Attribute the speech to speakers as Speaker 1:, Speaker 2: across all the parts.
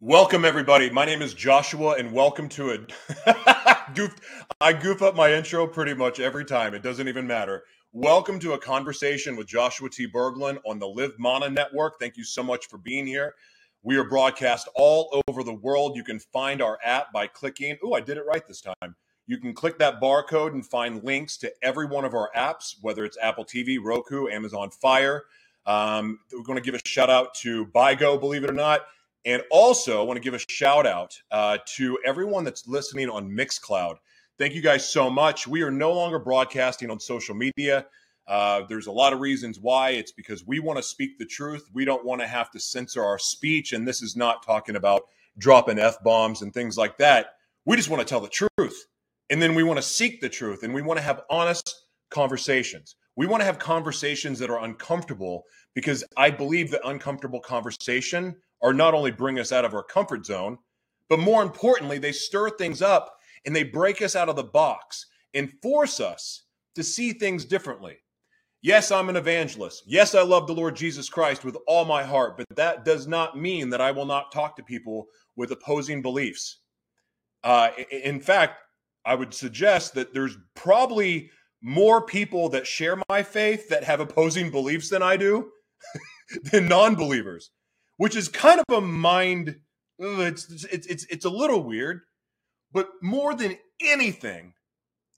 Speaker 1: Welcome everybody. My name is Joshua, and welcome to a goof. I goof up my intro pretty much every time. It doesn't even matter. Welcome to a conversation with Joshua T. Berglund on the Live Mana Network. Thank you so much for being here. We are broadcast all over the world. You can find our app by clicking. Oh, I did it right this time. You can click that barcode and find links to every one of our apps, whether it's Apple TV, Roku, Amazon Fire. Um, we're going to give a shout out to ByGo, believe it or not and also, I want to give a shout out uh, to everyone that's listening on Mixcloud. Thank you guys so much. We are no longer broadcasting on social media. Uh, there's a lot of reasons why. It's because we want to speak the truth. We don't want to have to censor our speech. And this is not talking about dropping F bombs and things like that. We just want to tell the truth. And then we want to seek the truth and we want to have honest conversations. We want to have conversations that are uncomfortable because I believe that uncomfortable conversation are not only bring us out of our comfort zone, but more importantly, they stir things up and they break us out of the box and force us to see things differently. Yes, I'm an evangelist. Yes, I love the Lord Jesus Christ with all my heart, but that does not mean that I will not talk to people with opposing beliefs. Uh, in fact, I would suggest that there's probably more people that share my faith that have opposing beliefs than I do than non believers which is kind of a mind. It's it's it's it's a little weird, but more than anything,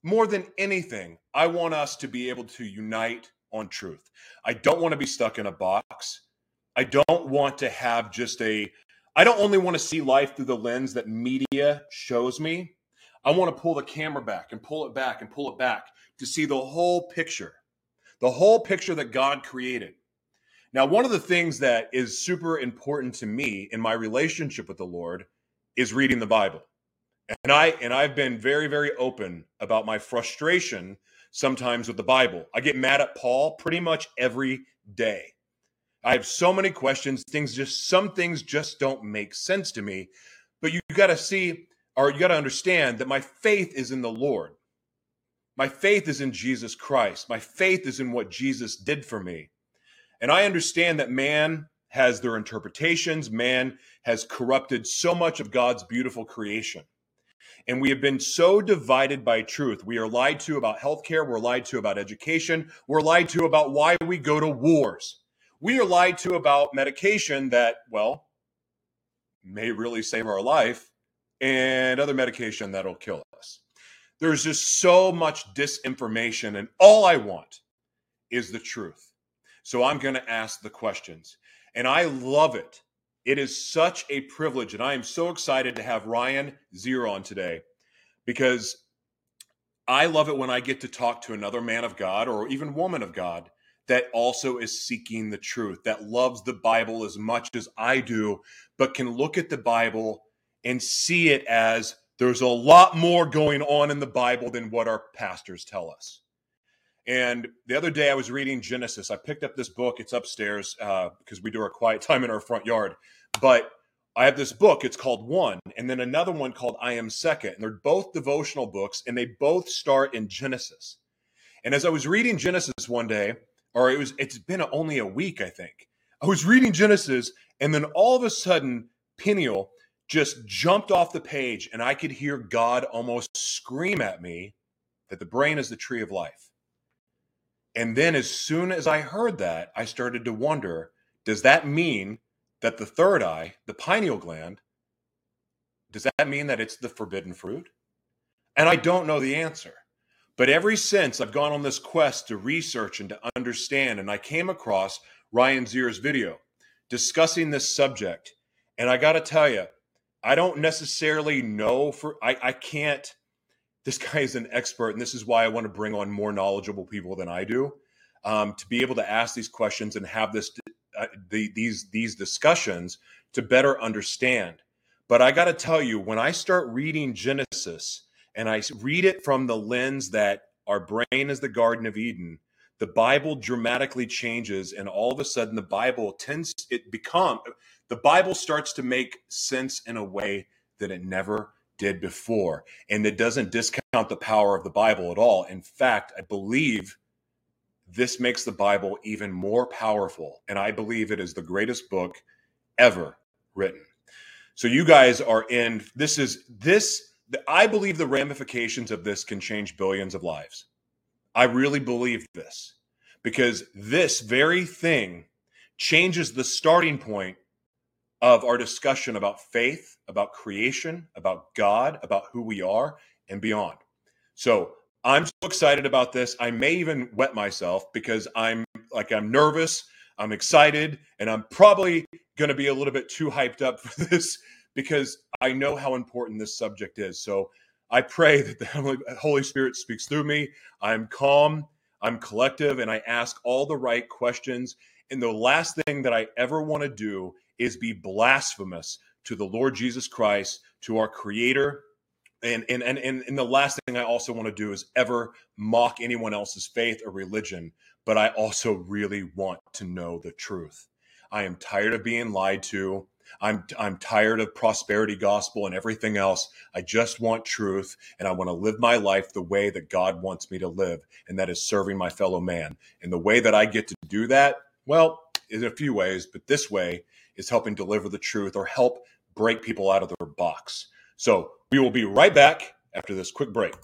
Speaker 1: more than anything, I want us to be able to unite on truth. I don't want to be stuck in a box. I don't want to have just a. I don't only want to see life through the lens that media shows me. I want to pull the camera back and pull it back and pull it back to see the whole picture, the whole picture that God created. Now, one of the things that is super important to me in my relationship with the Lord is reading the Bible. And I and I've been very very open about my frustration sometimes with the Bible. I get mad at Paul pretty much every day. I have so many questions, things just some things just don't make sense to me. But you got to see or you got to understand that my faith is in the Lord. My faith is in Jesus Christ. My faith is in what Jesus did for me. And I understand that man has their interpretations, man has corrupted so much of God's beautiful creation. And we have been so divided by truth. We are lied to about healthcare, we're lied to about education, we're lied to about why we go to wars. We are lied to about medication that, well, may really save our life and other medication that'll kill us. There's just so much disinformation, and all I want is the truth. So I'm going to ask the questions. And I love it. It is such a privilege. And I am so excited to have Ryan Zier on today because I love it when I get to talk to another man of God or even woman of God that also is seeking the truth, that loves the Bible as much as I do, but can look at the Bible and see it as there's a lot more going on in the Bible than what our pastors tell us. And the other day I was reading Genesis. I picked up this book. It's upstairs uh, because we do our quiet time in our front yard. But I have this book. It's called One, and then another one called I Am Second. And they're both devotional books, and they both start in Genesis. And as I was reading Genesis one day, or it was, it's been only a week, I think. I was reading Genesis, and then all of a sudden, Peniel just jumped off the page, and I could hear God almost scream at me that the brain is the tree of life. And then as soon as I heard that, I started to wonder does that mean that the third eye, the pineal gland, does that mean that it's the forbidden fruit? And I don't know the answer. But ever since I've gone on this quest to research and to understand, and I came across Ryan Zier's video discussing this subject. And I got to tell you, I don't necessarily know for, I, I can't this guy is an expert, and this is why I want to bring on more knowledgeable people than I do um, to be able to ask these questions and have this uh, the, these these discussions to better understand. But I got to tell you, when I start reading Genesis and I read it from the lens that our brain is the Garden of Eden, the Bible dramatically changes, and all of a sudden, the Bible tends it become the Bible starts to make sense in a way that it never did before. And it doesn't discount the power of the Bible at all. In fact, I believe this makes the Bible even more powerful. And I believe it is the greatest book ever written. So you guys are in. This is this. I believe the ramifications of this can change billions of lives. I really believe this because this very thing changes the starting point of our discussion about faith, about creation, about God, about who we are, and beyond. So I'm so excited about this. I may even wet myself because I'm like, I'm nervous, I'm excited, and I'm probably going to be a little bit too hyped up for this because I know how important this subject is. So I pray that the Holy Spirit speaks through me. I'm calm, I'm collective, and I ask all the right questions. And the last thing that I ever want to do is be blasphemous to the Lord Jesus Christ, to our Creator. And, and, and, and the last thing I also want to do is ever mock anyone else's faith or religion, but I also really want to know the truth. I am tired of being lied to. I'm I'm tired of prosperity gospel and everything else. I just want truth and I want to live my life the way that God wants me to live and that is serving my fellow man. And the way that I get to do that, well, in a few ways, but this way is helping deliver the truth or help break people out of their box. So we will be right back after this quick break.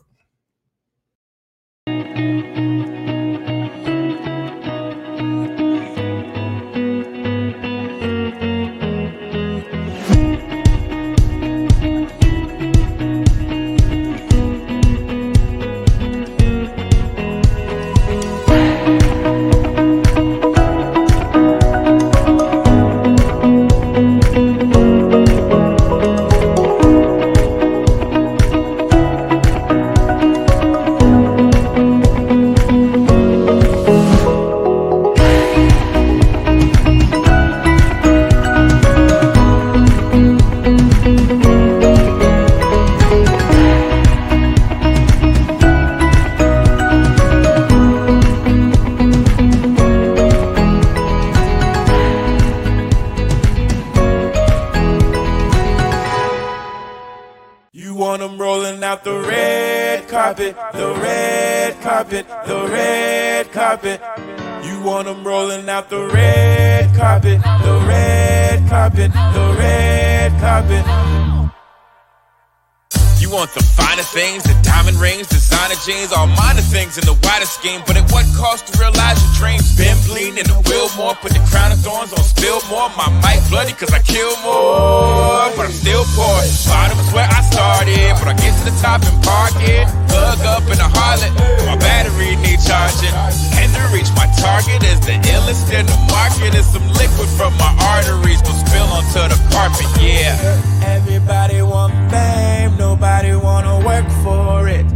Speaker 2: Jeans, all minor things in the wider scheme. But at what cost to realize your dreams? Been bleeding in the wheel more, put the crown of thorns on spill more. My mic bloody cause I kill more, but I'm still poor. Bottom is where I started, but I get to the top and park it. Plug up in a harlot, my battery need charging. And to reach my target is the illest in the market. Is some liquid from my arteries, will spill onto the carpet, yeah. Everybody want fame, nobody wanna work for it.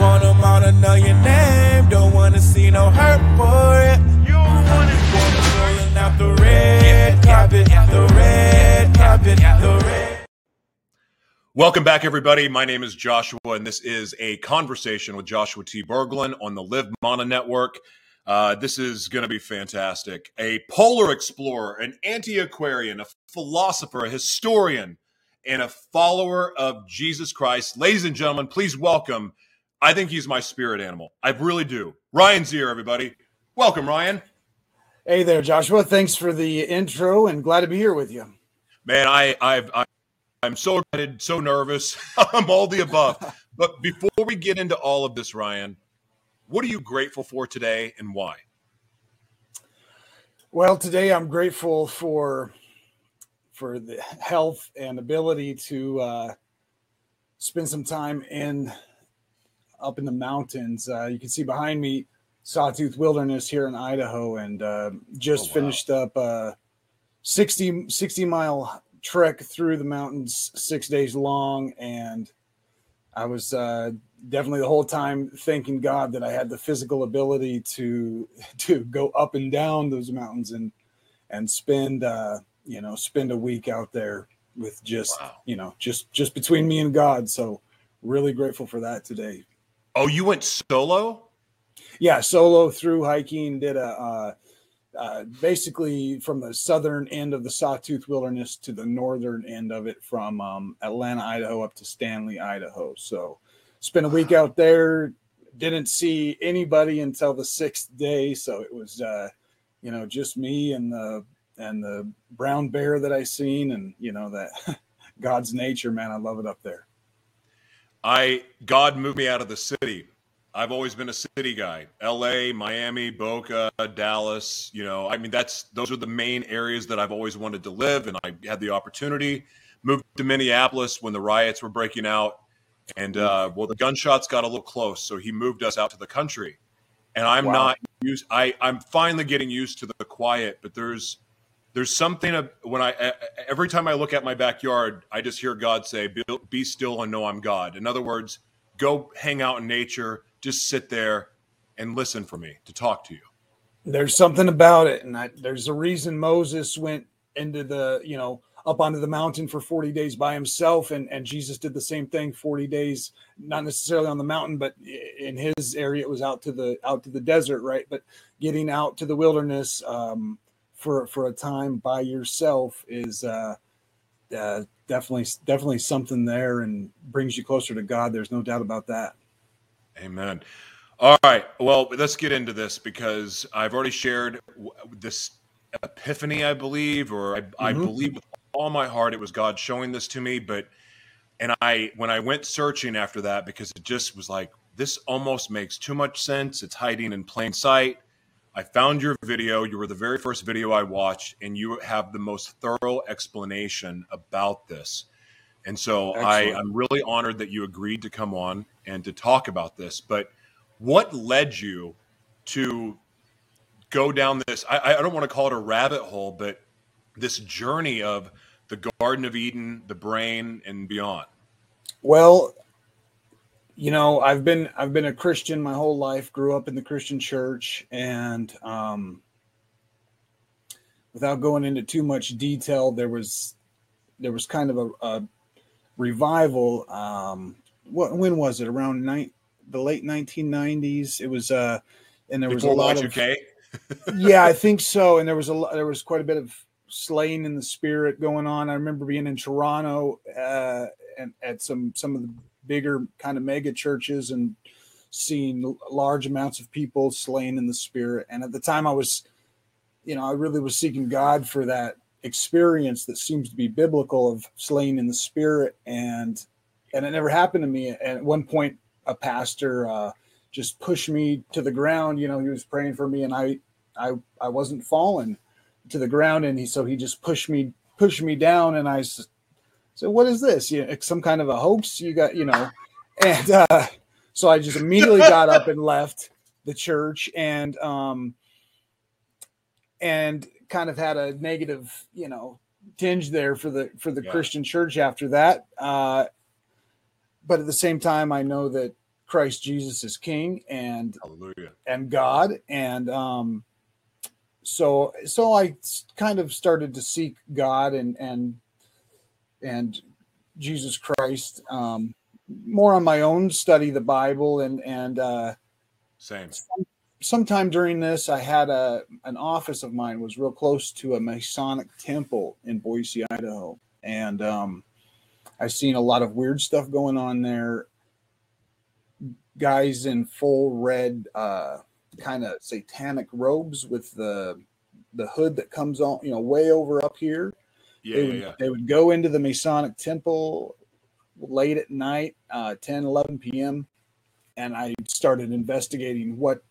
Speaker 2: Want them all to know your name, don't wanna see no hurt for it. You want it, rolling out the red carpet, the red carpet, the red.
Speaker 1: Welcome back, everybody. My name is Joshua, and this is a conversation with Joshua T. Berglund on the Live Mana Network. Uh, this is going to be fantastic. A polar explorer, an antiquarian, a philosopher, a historian, and a follower of Jesus Christ. Ladies and gentlemen, please welcome I think he's my spirit animal. I really do. Ryan Zier, everybody. Welcome, Ryan.
Speaker 3: Hey there, Joshua. Thanks for the intro and glad to be here with you.
Speaker 1: Man, I, I've, I, I'm so excited, so nervous. I'm all the above. but before we get into all of this, Ryan, what are you grateful for today and why?
Speaker 3: Well, today I'm grateful for for the health and ability to uh, spend some time in up in the mountains. Uh, you can see behind me Sawtooth Wilderness here in Idaho, and uh, just oh, wow. finished up a 60, 60 mile trek through the mountains, six days long. And I was uh, definitely the whole time thanking God that I had the physical ability to to go up and down those mountains and and spend uh, you know spend a week out there with just wow. you know just just between me and God. So really grateful for that today.
Speaker 1: Oh, you went solo?
Speaker 3: Yeah, solo through hiking. Did a uh, uh, basically from the southern end of the Sawtooth Wilderness to the northern end of it, from um, Atlanta, Idaho, up to Stanley, Idaho. So, spent a week out there. Didn't see anybody until the sixth day, so it was, uh, you know, just me and the and the brown bear that I seen, and you know that God's nature, man, I love it up there.
Speaker 1: I God moved me out of the city. I've always been a city guy. LA, Miami, Boca, Dallas, you know, I mean that's those are the main areas that I've always wanted to live and I had the opportunity. Moved to Minneapolis when the riots were breaking out and uh well the gunshots got a little close, so he moved us out to the country. And I'm wow. not used I I'm finally getting used to the quiet, but there's there's something when I every time I look at my backyard, I just hear God say, "Be, be still and know I'm God." In other words, go hang out in nature, just sit there and listen for me to talk to you.
Speaker 3: There's something about it, and I, there's a reason Moses went into the you know up onto the mountain for 40 days by himself and and Jesus did the same thing 40 days not necessarily on the mountain but in his area it was out to the out to the desert right but getting out to the wilderness um for for a time by yourself is uh, uh, definitely definitely something there and brings you closer to God. There's no doubt about that.
Speaker 1: Amen. All right. Well, let's get into this because I've already shared this epiphany, I believe, or I, mm-hmm. I believe with all my heart it was God showing this to me. But and I when I went searching after that because it just was like this almost makes too much sense. It's hiding in plain sight. I found your video. You were the very first video I watched, and you have the most thorough explanation about this. And so I, am really honored that you agreed to come on and to talk about this. But what led you to go down this? I, I don't want to call it a rabbit hole, but this journey of the Garden of Eden, the brain, and beyond.
Speaker 3: Well, you know i've been i've been a christian my whole life grew up in the christian church and um without going into too much detail there was there was kind of a, a revival um what when was it? Around night the late 1990s it was uh and there was a lot of yeah i think so and there was a there was quite a bit of slaying in the spirit going on. I remember being in toronto uh and at some some of the bigger kind of mega churches and seeing large amounts of people slain in the spirit. And at the time, I was, you know, I really was seeking God for that experience that seems to be biblical of slain in the spirit. And and it never happened to me. And at one point, a pastor uh, just pushed me to the ground. You know, he was praying for me, and I I I wasn't falling to the ground, and he so he just pushed me pushed me down, and I so what is this? You know, some kind of a hoax? You got, you know, and uh, so I just immediately got up and left the church and um and kind of had a negative, you know, tinge there for the for the yeah. Christian church after that. Uh, but at the same time, I know that Christ Jesus is King and
Speaker 1: Hallelujah.
Speaker 3: and God, and um, so so I kind of started to seek God and and and Jesus Christ. Um, more on my own, study the Bible, and and uh,
Speaker 1: same.
Speaker 3: Some, sometime during this, I had a an office of mine was real close to a Masonic temple in Boise, Idaho, and um, I've seen a lot of weird stuff going on there. Guys in full red, uh, kind of satanic robes with the the hood that comes on, you know, way over up here
Speaker 1: yeah,
Speaker 3: they would,
Speaker 1: yeah,
Speaker 3: They would go into the Masonic temple late at night, uh, 10, 11 p.m. And I started investigating what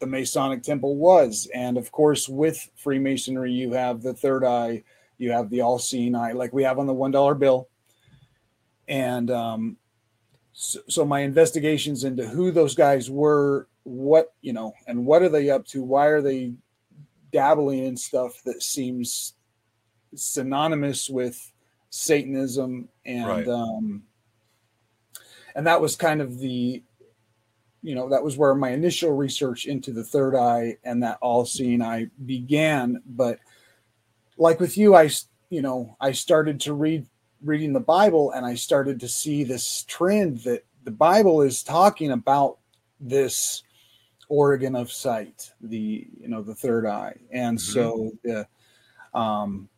Speaker 3: the Masonic temple was. And of course, with Freemasonry, you have the third eye, you have the all seeing eye, like we have on the $1 bill. And um, so, so my investigations into who those guys were, what, you know, and what are they up to? Why are they dabbling in stuff that seems synonymous with Satanism and right. um, and that was kind of the you know that was where my initial research into the third eye and that all seeing eye began but like with you i you know i started to read reading the bible and i started to see this trend that the bible is talking about this organ of sight the you know the third eye and mm-hmm. so the um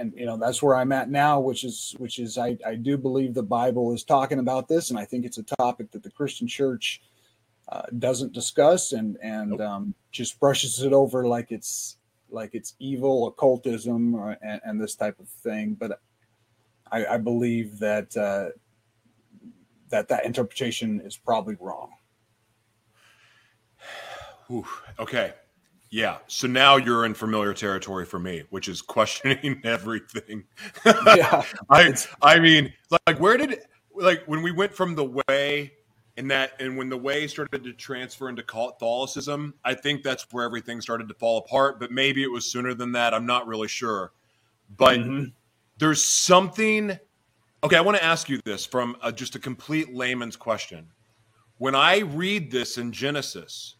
Speaker 3: and you know that's where i'm at now which is which is I, I do believe the bible is talking about this and i think it's a topic that the christian church uh, doesn't discuss and and nope. um, just brushes it over like it's like it's evil occultism or, and, and this type of thing. But I, I believe that uh, that that interpretation is probably wrong.
Speaker 1: Whew. Okay. Yeah. So now you're in familiar territory for me, which is questioning everything.
Speaker 3: Yeah.
Speaker 1: I I mean, like where did like when we went from the way and that and when the way started to transfer into Catholicism, I think that's where everything started to fall apart. But maybe it was sooner than that. I'm not really sure. But
Speaker 3: Mhm.
Speaker 1: there's something. Okay, I want to ask you this from a, just a complete layman's question. When I read this in Genesis,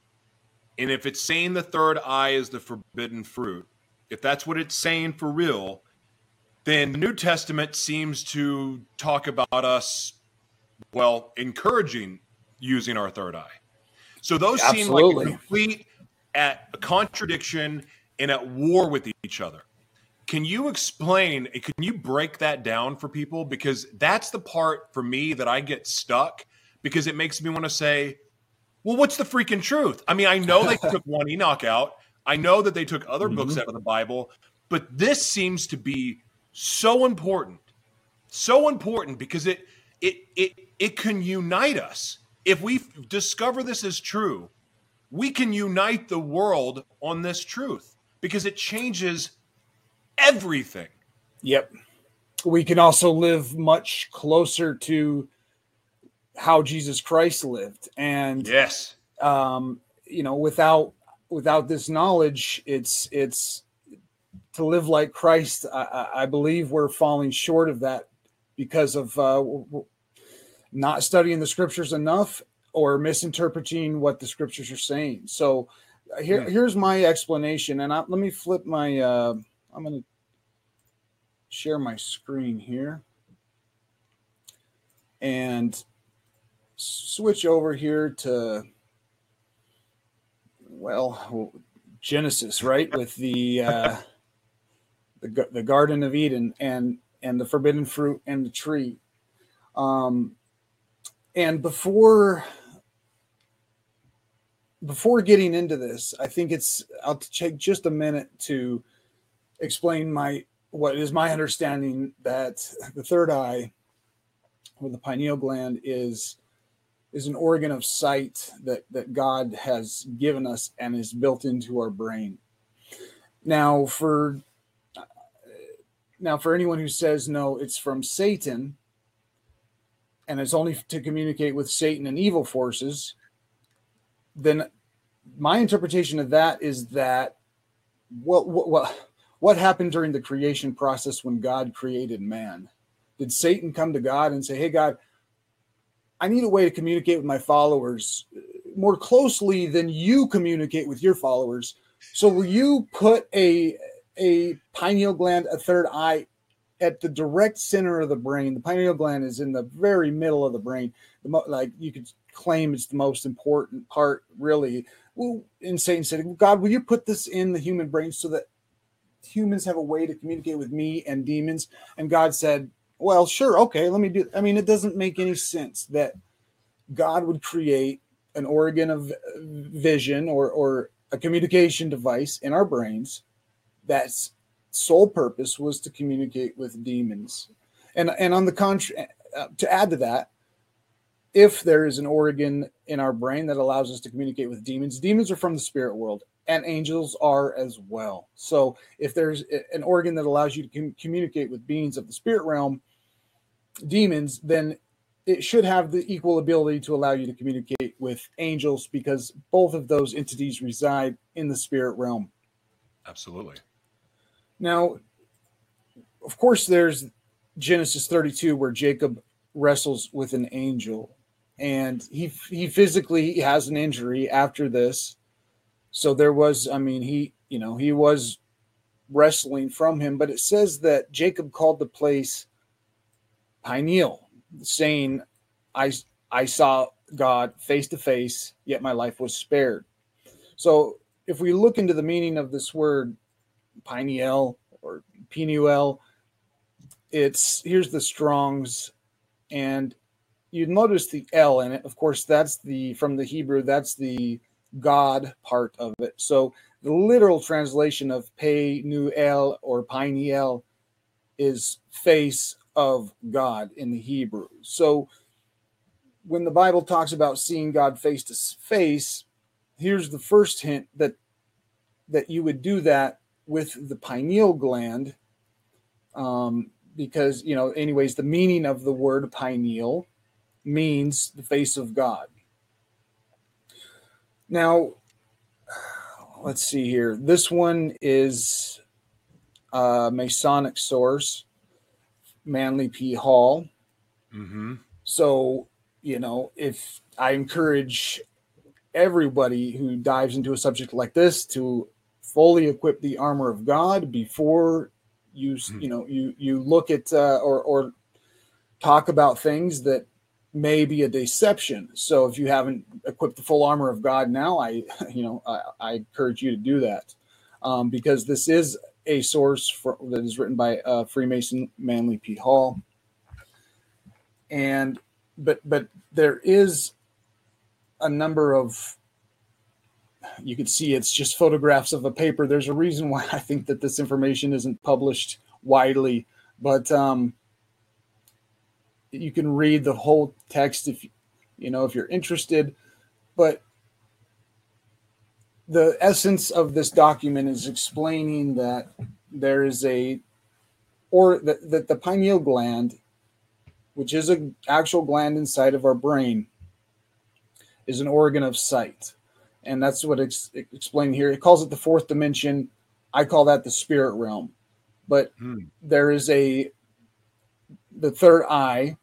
Speaker 1: and if it's saying the third eye is the forbidden fruit, if that's what it's saying for real, then the New Testament seems to talk about us, well, encouraging using our third eye. So those seem like a complete at a contradiction and at war with each other. Can you explain? Can you break that down for people? Because that's the part for me that I get stuck because it makes me want to say, well, what's the freaking truth? I mean, I know they took one Enoch out. I know that they took other books mm-hmm. out of the Bible, but this seems to be so important, so important because it it it it can unite us. If we discover this is true, we can unite the world on this truth because it changes everything.
Speaker 3: Yep. We can also live much closer to how Jesus Christ lived. And
Speaker 1: Yes.
Speaker 3: um, you know, without without this knowledge, it's it's to live like Christ. I, I- believe we're falling short of that because of uh, not studying the scriptures enough or misinterpreting what the scriptures are saying. So uh, here,
Speaker 1: Hmm.
Speaker 3: here's my explanation, and I, let me flip my. Uh, I'm going to share my screen here and switch over here to well genesis right with the uh the, the garden of eden and and the forbidden fruit and the tree. Um and before before getting into this i think it's i'll take just a minute to explain my what is my understanding that the third eye or the pineal gland is is an organ of sight that that God has given us and is built into our brain. Now for now for anyone who says no it's from Satan and it's only to communicate with Satan and evil forces then my interpretation of that is that what what what, what happened during the creation process when God created man did Satan come to God and say hey God I need a way to communicate with my followers uh, more closely than you communicate with your followers. So will you put a a pineal gland, a third eye, at the direct center of the brain? The pineal gland is in the very middle of the brain. The mo- like you could claim it's the most important part, really. Well, and Satan said, "God, will you put this in the human brain so that humans have a way to communicate with me and demons?" And God said, well, sure, okay, let me do. I mean, it doesn't make any sense that God would create an organ of vision or or a communication device in our brains that's sole purpose was to communicate with demons. And and on the contrary, uh, to add to that, if there is an organ in our brain that allows us to communicate with demons, demons are from the spirit world and angels are as well. So if there's an organ that allows you to com- communicate with beings of the spirit realm, demons, then it should have the equal ability to allow you to communicate with angels because both of those entities reside in the spirit realm.
Speaker 1: Absolutely.
Speaker 3: Now, of course, there's Genesis 32 where Jacob wrestles with an angel, and he he physically has an injury after this. So there was, I mean, he you know he was wrestling from him, but it says that Jacob called the place Pineal, saying, "I I saw God face to face, yet my life was spared." So if we look into the meaning of this word pineal or pineal, it's here's the Strong's, and you notice the L in it. Of course, that's the from the Hebrew. That's the God part of it. So the literal translation of Pe Nu El or Pineal is face of God in the Hebrew. So when the Bible talks about seeing God face to face, here's the first hint that that you would do that with the pineal gland, um, because you know, anyways, the meaning of the word pineal means the face of God. Now, let's see here. This one is a Masonic source, Manly P. Hall.
Speaker 1: Mm-hmm.
Speaker 3: So, you know, if I encourage everybody who dives into a subject like this to fully equip the armor of God before you,
Speaker 1: Hmm.
Speaker 3: you know, you you look at uh, or or talk about things that may be a deception. So if you haven't equipped the full armor of God now, I, you know, I, I encourage you to do that um, because this is a source for, that is written by uh, Freemason Manly P. Hall. And but but there is a number of you can see it's just photographs of a paper. There's a reason why I think that this information isn't published widely, but um, you can read the whole text if you know if you're interested but the essence of this document is explaining that there is a or that, that the pineal gland which is an actual gland inside of our brain is an organ of sight. And that's what it's explained here. It calls it the fourth dimension. I call that the spirit realm. But
Speaker 1: Hmm.
Speaker 3: there is a the third eye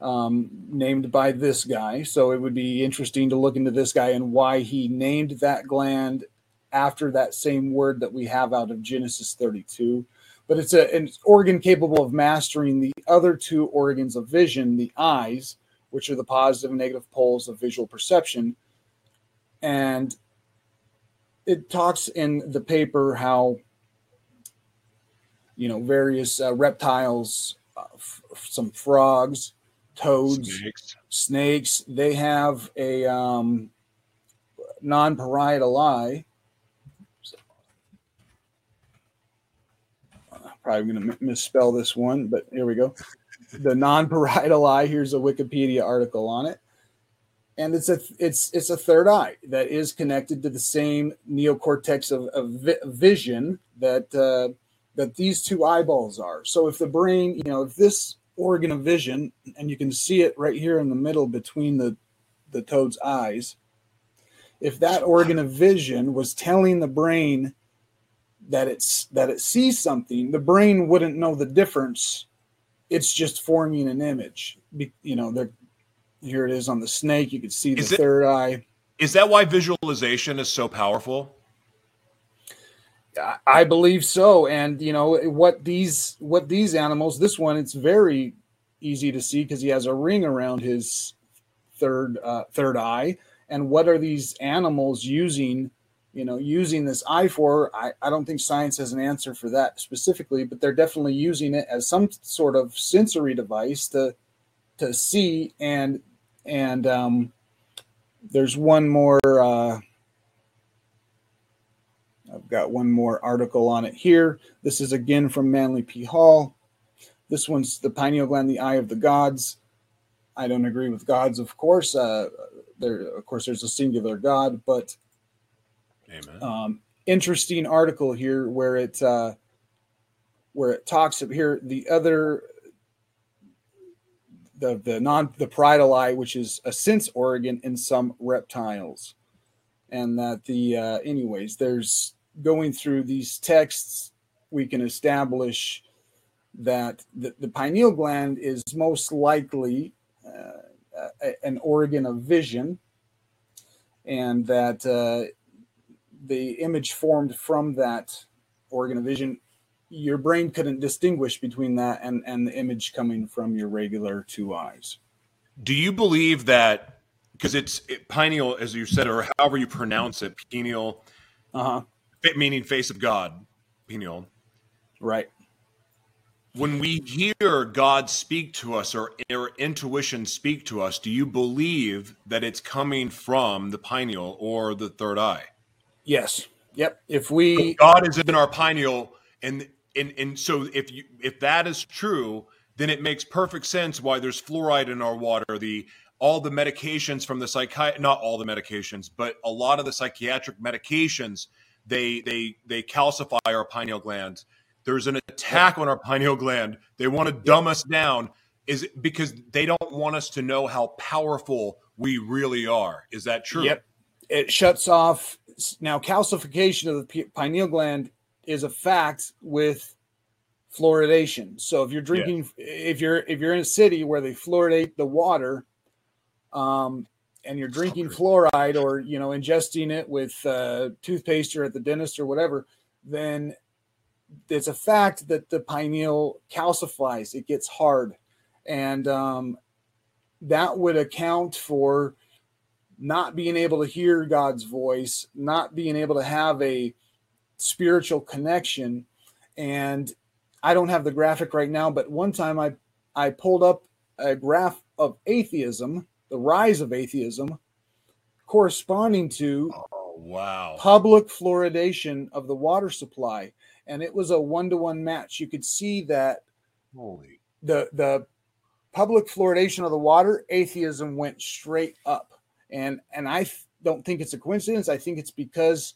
Speaker 3: um, named by this guy. So it would be interesting to look into this guy and why he named that gland after that same word that we have out of Genesis 32. But it's a, an organ capable of mastering the other two organs of vision, the eyes, which are the positive and negative poles of visual perception. And it talks in the paper how, you know, various uh, reptiles, uh, f- some frogs, toads,
Speaker 1: Snakes.
Speaker 3: snakes, they have a um, non-parietal eye. Probably going to misspell this one, but here we go. The non-parietal eye. Here's a Wikipedia article on it, and it's a it's it's a third eye that is connected to the same neocortex of, of vi- vision that uh, that these two eyeballs are. So if the brain, you know, if this organ of vision, and you can see it right here in the middle between the the toad's eyes. If that organ of vision was telling the brain that it's that it sees something, the brain wouldn't know the difference. It's just forming an image. Be- You know, there here it is on the snake. You can see the
Speaker 1: it-
Speaker 3: third eye.
Speaker 1: Is that why visualization is so powerful?
Speaker 3: I- believe so. And you know what these what these animals. This one, it's very easy to see because he has a ring around his third uh, third eye. And what are these animals using? You know, using this eye for? I, I don't think science has an answer for that specifically, but they're definitely using it as some sort of sensory device to to see and and um, there's one more. Uh, I've got one more article on it here. This is again from Manly P. Hall. This one's the pineal gland, the eye of the gods. I don't agree with gods, of course. Uh, there, of course, there's a singular God, but
Speaker 1: Amen.
Speaker 3: um, interesting article here where it uh, where it talks of here the other the the non the parietal eye, which is a sense organ in some reptiles, and that the uh, anyways there's going through these texts we can establish that the, the pineal gland is most likely uh, an organ of vision and that uh, the image formed from that organ of vision your brain couldn't distinguish between that and and the image coming from your regular two eyes.
Speaker 1: Do you believe that because it's it, pineal, as you said, or however you pronounce it, pineal,
Speaker 3: uh-huh
Speaker 1: meaning face of God, pineal.
Speaker 3: right
Speaker 1: When we hear God speak to us or, or intuition speak to us, do you believe that it's coming from the pineal or the third eye?
Speaker 3: yes Yep. If we
Speaker 1: God is in our pineal, and and and so if you if that is true, then it makes perfect sense why there's fluoride in our water. The all the medications from the psychi not all the medications, but a lot of the psychiatric medications they they they calcify our pineal glands. There's an attack on our pineal gland. They want to dumb us down is because they don't want us to know how powerful we really are. Is that true?
Speaker 3: Yep. It shuts off now calcification of the pineal gland is a fact with fluoridation. So if you're drinking yeah. if you're if you're in a city where they fluoridate the water um and you're drinking fluoride or you know ingesting it with uh, toothpaste or at the dentist or whatever, then it's a fact that the pineal calcifies. It gets hard, and um, that would account for not being able to hear God's voice, not being able to have a spiritual connection. And I don't have the graphic right now, but one time I I pulled up a graph of atheism the rise of atheism, corresponding to
Speaker 1: oh, wow
Speaker 3: public fluoridation of the water supply, and it was a one to one match. You could see that
Speaker 1: holy
Speaker 3: the the public fluoridation of the water, atheism went straight up, and and I don't think it's a coincidence. I think it's because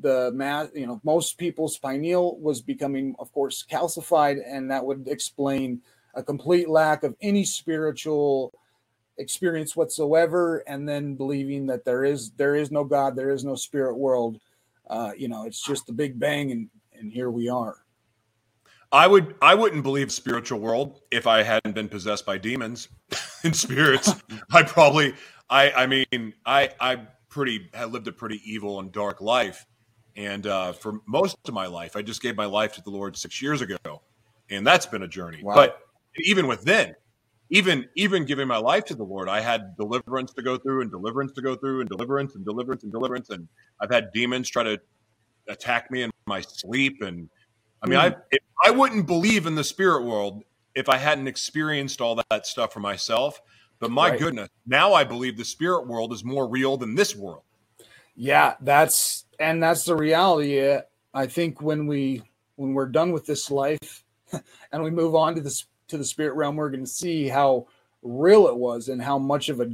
Speaker 3: the mass, you know, most people's pineal was becoming, of course, calcified, and that would explain a complete lack of any spiritual experience whatsoever and then believing that there is there is no god there is no spirit world uh you know it's just the big bang and and here we are.
Speaker 1: I would i wouldn't believe spiritual world if i hadn't been possessed by demons and spirits. I probably i i mean i i pretty had lived a pretty evil and dark life. And uh for most of my life i just gave my life to the lord six years ago and that's been a journey. Wow. but even with then even even giving my life to the Lord, I had deliverance to go through and deliverance to go through and deliverance and deliverance and deliverance, and I've had demons try to attack me in my sleep. And I mean, mm. I I wouldn't believe in the spirit world if I hadn't experienced all that stuff for myself. But my right. goodness, now I believe the spirit world is more real than this world.
Speaker 3: Yeah, that's and that's the reality. I think when we when we're done with this life and we move on to this to the spirit realm, we're going to see how real it was and how much of a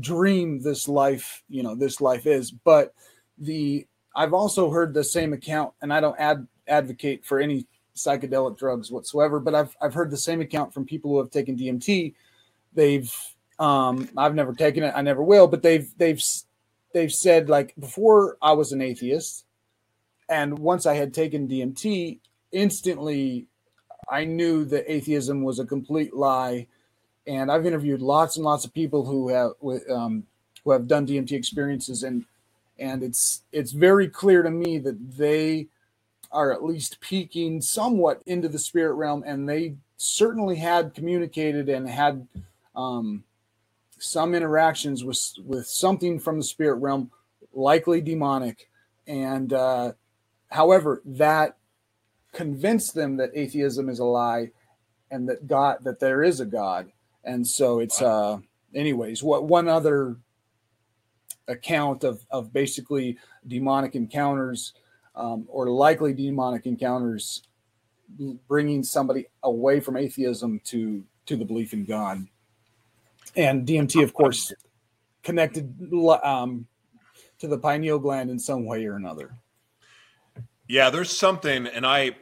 Speaker 3: dream this life, you know, this life is. But the I've also heard the same account, and I don't ad, advocate for any psychedelic drugs whatsoever, but I've I've heard the same account from people who have taken DMT. They've um, I've never taken it, I never will, but they've they've they've said like before I was an atheist, and once I had taken DMT, instantly I knew that atheism was a complete lie, and I've interviewed lots and lots of people who have um, who have done DMT experiences, and and it's it's very clear to me that they are at least peeking somewhat into the spirit realm, and they certainly had communicated and had um, some interactions with with something from the spirit realm, likely demonic, and uh, however that convince them that atheism is a lie and that God that there is a God. And so it's uh anyways, what one other account of of basically demonic encounters um, or likely demonic encounters bringing somebody away from atheism to to the belief in God. And DMT, of course, connected um, to the pineal gland in some way or another.
Speaker 1: Yeah, there's something, and I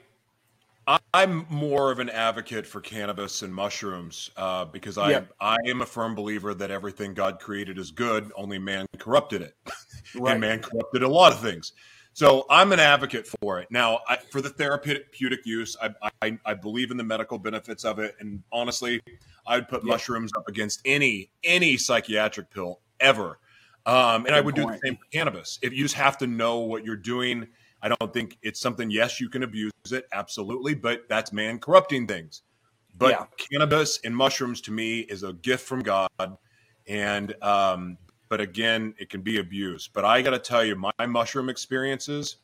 Speaker 1: I'm more of an advocate for cannabis and mushrooms uh, because I. I am a firm believer that everything God created is good. Only man corrupted it, right. and man corrupted a lot of things. So I'm an advocate for it. Now, I, for the therapeutic use, I, I, I believe in the medical benefits of it, and honestly, I would put mushrooms up against any any psychiatric pill ever. Um, and good I would point. do the same for cannabis. If you just have to know what you're doing I don't think it's something, yes, you can abuse it, absolutely, but that's man corrupting things. But yeah. cannabis and mushrooms to me is a gift from God. And, um, but again, it can be abused. But I got to tell you, my mushroom experiences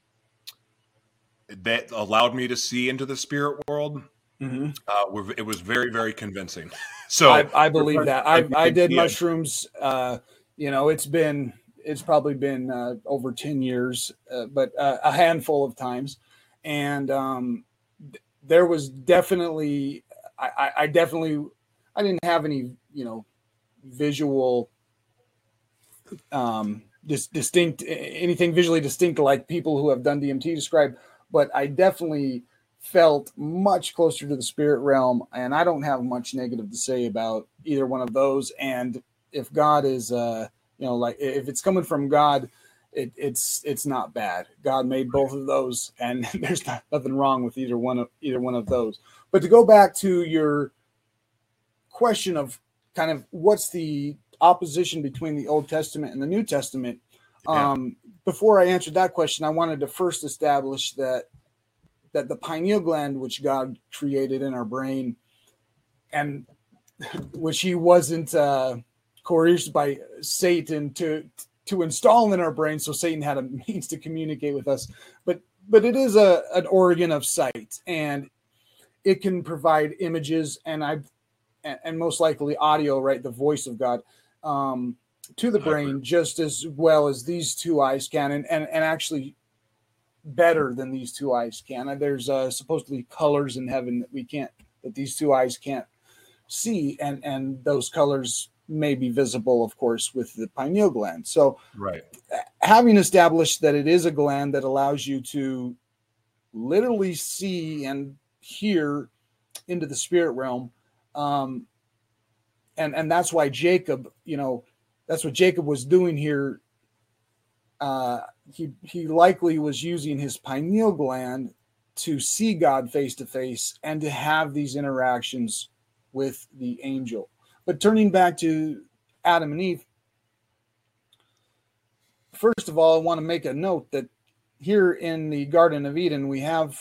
Speaker 1: that allowed me to see into the spirit world. Mm-hmm. Uh, it was very, very convincing. so
Speaker 3: I, I believe that I, I did mushrooms. Uh, you know, it's been it's probably been uh, over 10 years, uh, but uh, a handful of times. And um, th- there was definitely, I, I, definitely, I didn't have any, you know, visual, um, dis- distinct, anything visually distinct like people who have done DMT describe, but I definitely felt much closer to the spirit realm. And I don't have much negative to say about either one of those. And if God is, uh, you know, like if it's coming from God, it, it's it's not bad. God made both of those, and there's not, nothing wrong with either one of either one of those. But to go back to your question of kind of what's the opposition between the Old Testament and the New Testament,
Speaker 1: Yeah.
Speaker 3: um, before I answered that question, I wanted to first establish that that the pineal gland, which God created in our brain, and which He wasn't uh, coerced by Satan to to install in our brain, so Satan had a means to communicate with us. But but it is a an organ of sight, and it can provide images, and I and, and most likely audio, right? The voice of God. Um, to the brain just as well as these two eyes can and, and, and actually better than these two eyes can. There's uh, supposedly colors in heaven that we can't, that these two eyes can't see. And, and those colors may be visible, of course, with the pineal gland. So
Speaker 1: Right.
Speaker 3: having established that it is a gland that allows you to literally see and hear into the spirit realm um and and that's why jacob you know that's what jacob was doing here uh he he likely was using his pineal gland to see god face to face and to have these interactions with the angel but turning back to adam and eve first of all, I want to make a note that here in the Garden of Eden, we have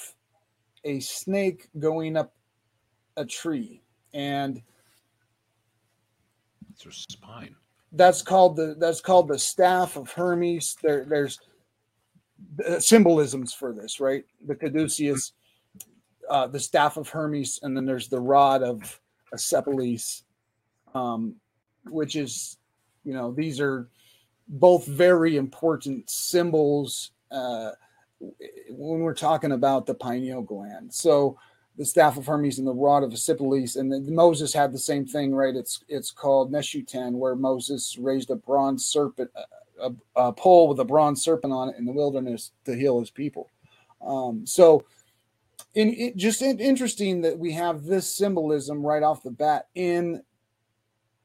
Speaker 3: a snake going up a tree, and
Speaker 1: It's her spine.
Speaker 3: that's called the that's called the staff of Hermes. There, there's uh, symbolisms for this, right? The caduceus, uh, the staff of Hermes, and then there's the rod of Asclepius, um, which is, you know, these are both very important symbols uh, when we're talking about the pineal gland. So the staff of Hermes and the rod of Asclepius, and Moses had the same thing, right? It's it's called Nehushtan, where Moses raised a bronze serpent, a, a, a pole with a bronze serpent on it in the wilderness to heal his people. Um, so, in, it just in, interesting that we have this symbolism right off the bat in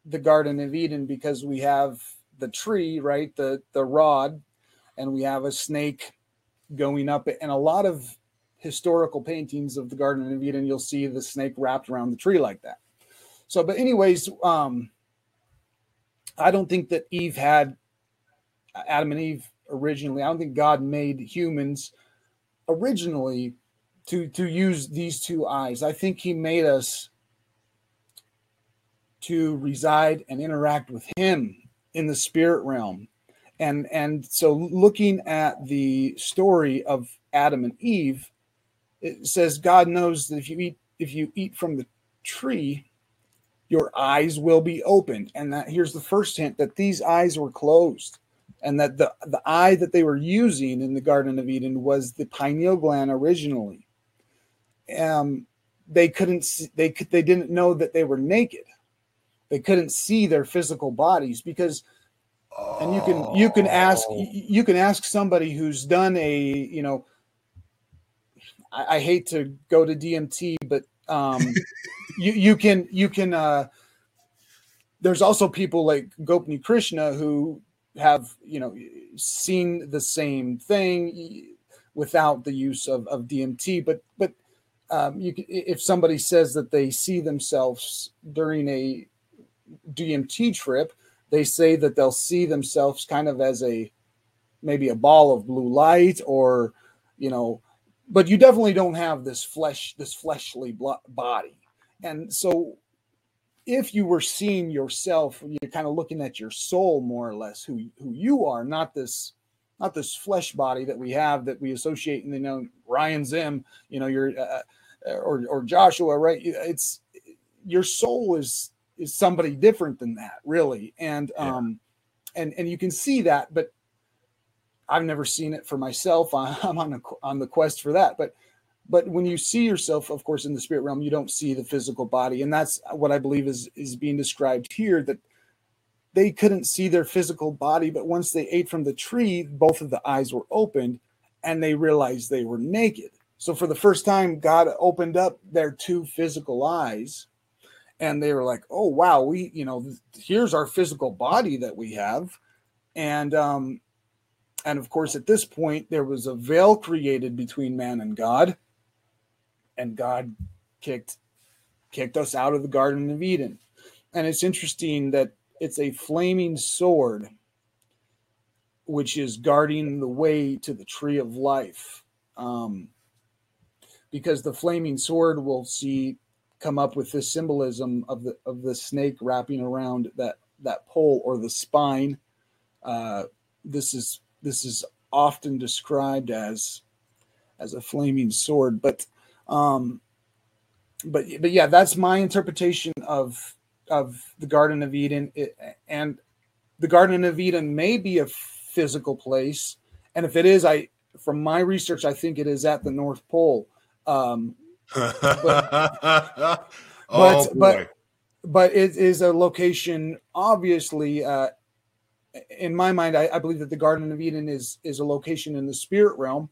Speaker 3: the Garden of Eden because we have the tree, right, the the rod, and we have a snake going up it, and a lot of historical paintings of the Garden of Eden, you'll see the snake wrapped around the tree like that. So, but anyways, um, I don't think that Eve had Adam and Eve originally. I don't think God made humans originally to to use these two eyes. I think He made us to reside and interact with Him in the spirit realm. And and so looking at the story of Adam and Eve, it says God knows that if you eat if you eat from the tree, your eyes will be opened. And that here's the first hint that these eyes were closed. And that the, the eye that they were using in the Garden of Eden was the pineal gland originally. Um, they couldn't see, they could they didn't know that they were naked. They couldn't see their physical bodies because and you can you can ask
Speaker 1: Oh.
Speaker 3: you can ask somebody who's done a you know I, I hate to go to DMT, but um, you you can you can uh, there's also people like Gopi Krishna who have you know seen the same thing without the use of, of DMT, but but um, you can, if somebody says that they see themselves during a DMT trip, they say that they'll see themselves kind of as a maybe a ball of blue light or you know but you definitely don't have this flesh this fleshly body. And so if you were seeing yourself you're kind of looking at your soul more or less who who you are not this not this flesh body that we have that we associate you know Ryan Zier you know your uh, or or Joshua right? It's your soul is is somebody different than that really and
Speaker 1: Yeah.
Speaker 3: um and and you can see that, but I've never seen it for myself. I'm on a, on the quest for that, but but when you see yourself, of course, in the spirit realm, you don't see the physical body, and that's what I believe is is being described here. That they couldn't see their physical body, but once they ate from the tree, both of the eyes were opened, and they realized they were naked. So for the first time, God opened up their two physical eyes, and they were like, "Oh wow, we you know here's our physical body that we have," and um, and of course at this point there was a veil created between man and God and God kicked kicked us out of the Garden of Eden. And it's interesting that it's a flaming sword which is guarding the way to the tree of life. Um, because the flaming sword will see come up with this symbolism of the of the snake wrapping around that that pole or the spine. Uh, this is this is often described as as a flaming sword, but um, but but yeah, that's my interpretation of of the Garden of Eden, it, and the Garden of Eden may be a physical place, and if it is, I from my research, I think it is at the North Pole. Um, but, oh, but, but but it is a location obviously uh, in my mind I, I, believe that the garden of eden is is a location in the spirit realm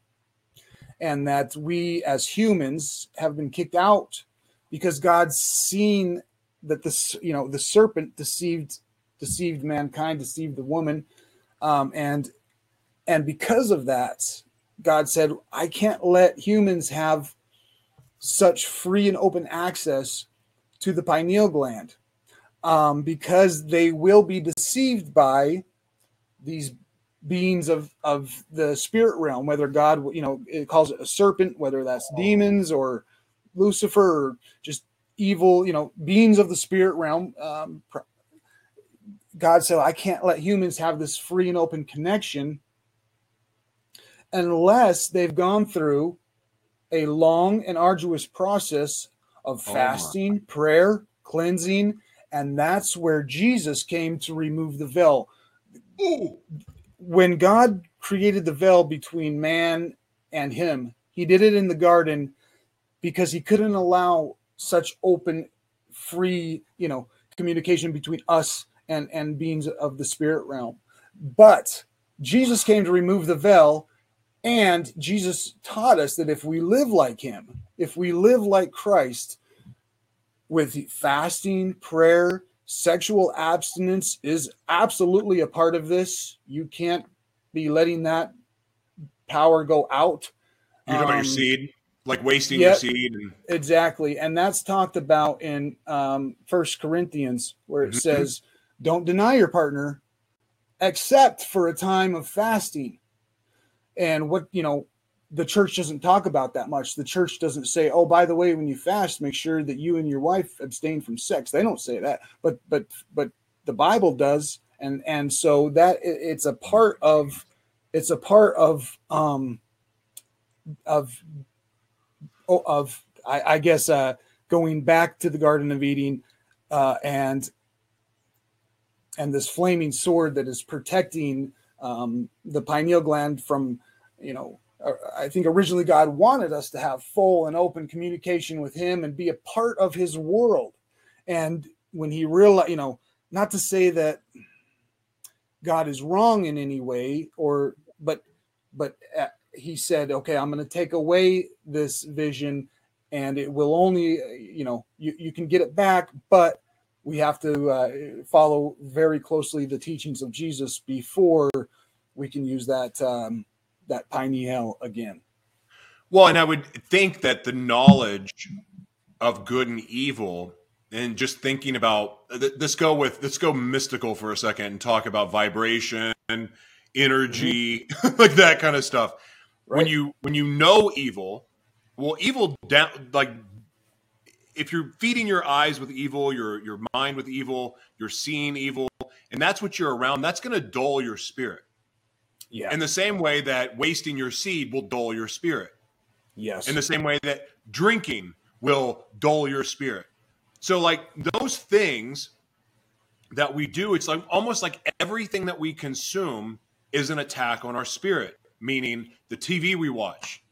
Speaker 3: and that we as humans have been kicked out because God's seen that this, you know, the serpent deceived deceived mankind, deceived the woman, um, and and because of that, God said, "I can't let humans have such free and open access to the pineal gland um, because they will be deceived by these beings of of the spirit realm whether god you know it calls it a serpent whether that's oh. demons or lucifer or just evil you know beings of the spirit realm um, god said i can't let humans have this free and open connection unless they've gone through a long and arduous process of oh fasting oh prayer cleansing and that's where jesus came to remove the veil. When God created the veil between man and him, he did it in the garden because he couldn't allow such open, free, you know, communication between us and, and beings of the spirit realm. But Jesus came to remove the veil, and Jesus taught us that if we live like him, if we live like Christ with fasting, prayer, Sexual abstinence is absolutely a part of this. You can't be letting that power go out.
Speaker 1: You're talking um, about your seed, like wasting yep, your seed. And-
Speaker 3: exactly. And that's talked about in um, First Corinthians, where it mm-hmm. says, don't deny your partner except for a time of fasting. And what, you know, the church doesn't talk about that much. The church doesn't say, "Oh, by the way, when you fast, make sure that you and your wife abstain from sex." They don't say that, but but but the Bible does, and and so that it's a part of it's a part of um of oh, of I, I guess uh going back to the Garden of Eden uh, and and this flaming sword that is protecting um, the pineal gland from you know I think originally God wanted us to have full and open communication with Him and be a part of His world. And when He realized, you know, not to say that God is wrong in any way, or but but uh, He said, okay, I'm going to take away this vision, and it will only, you know, you you can get it back, but we have to uh, follow very closely the teachings of Jesus before we can use that. Um, that tiny hell again.
Speaker 1: Well, and I would think that the knowledge of good and evil and just thinking about let's go with let's go mystical for a second and talk about vibration energy mm-hmm. like that kind of stuff right. when you when you know evil well evil down like if you're feeding your eyes with evil your your mind with evil you're seeing evil and that's what you're around that's going to dull your spirit yeah. In the same way that wasting your seed will dull your spirit.
Speaker 3: Yes.
Speaker 1: In the same way that drinking will dull your spirit. So, like those things, that we do, it's like almost like everything that we consume is an attack on our spirit, meaning the TV we watch.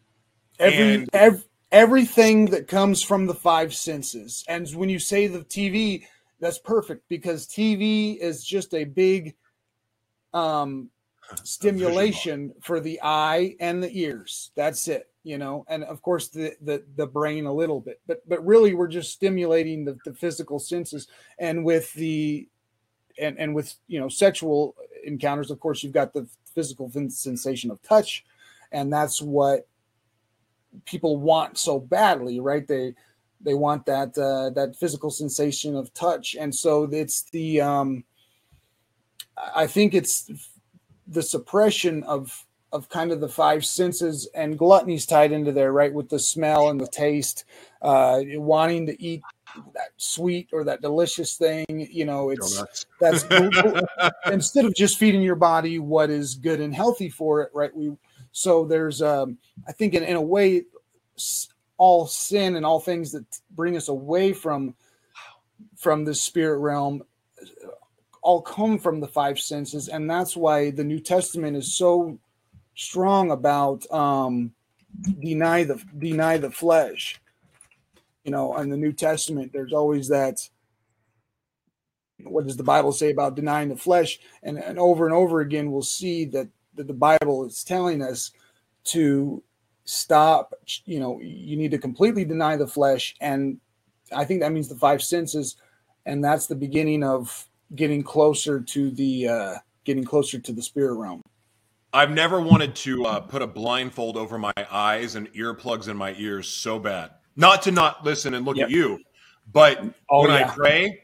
Speaker 3: Every,
Speaker 1: And-
Speaker 3: ev- everything that comes from the five senses. And when you say the TV, that's perfect because TV is just a big um, stimulation for the eye and the ears. That's it, you know, and of course the the the brain a little bit, but but really we're just stimulating the, the physical senses. And with the and and with you know sexual encounters, of course, you've got the physical sensation of touch, and that's what people want so badly, right? They they want that uh, that physical sensation of touch, and so it's the um, I think it's the suppression of of kind of the five senses and gluttony's tied into there, right? With the smell and the taste, uh, wanting to eat that sweet or that delicious thing. You know, it's that's instead of just feeding your body what is good and healthy for it, right? We so there's um, I think in, in a way all sin and all things that bring us away from from the spirit realm uh, all come from the five senses. And that's why the new testament is so strong about um deny the deny the flesh. You know in the new testament there's always that what does the bible say about denying the flesh? And, and over and over again we'll see that, that the bible is telling us to stop you know you need to completely deny the flesh and i think that means the five senses and that's the beginning of getting closer to the uh getting closer to the spirit realm
Speaker 1: I've never wanted to uh, put a blindfold over my eyes and earplugs in my ears so bad. Not to not listen and look
Speaker 3: Yep.
Speaker 1: at you, but
Speaker 3: Oh,
Speaker 1: when I
Speaker 3: yeah.
Speaker 1: pray,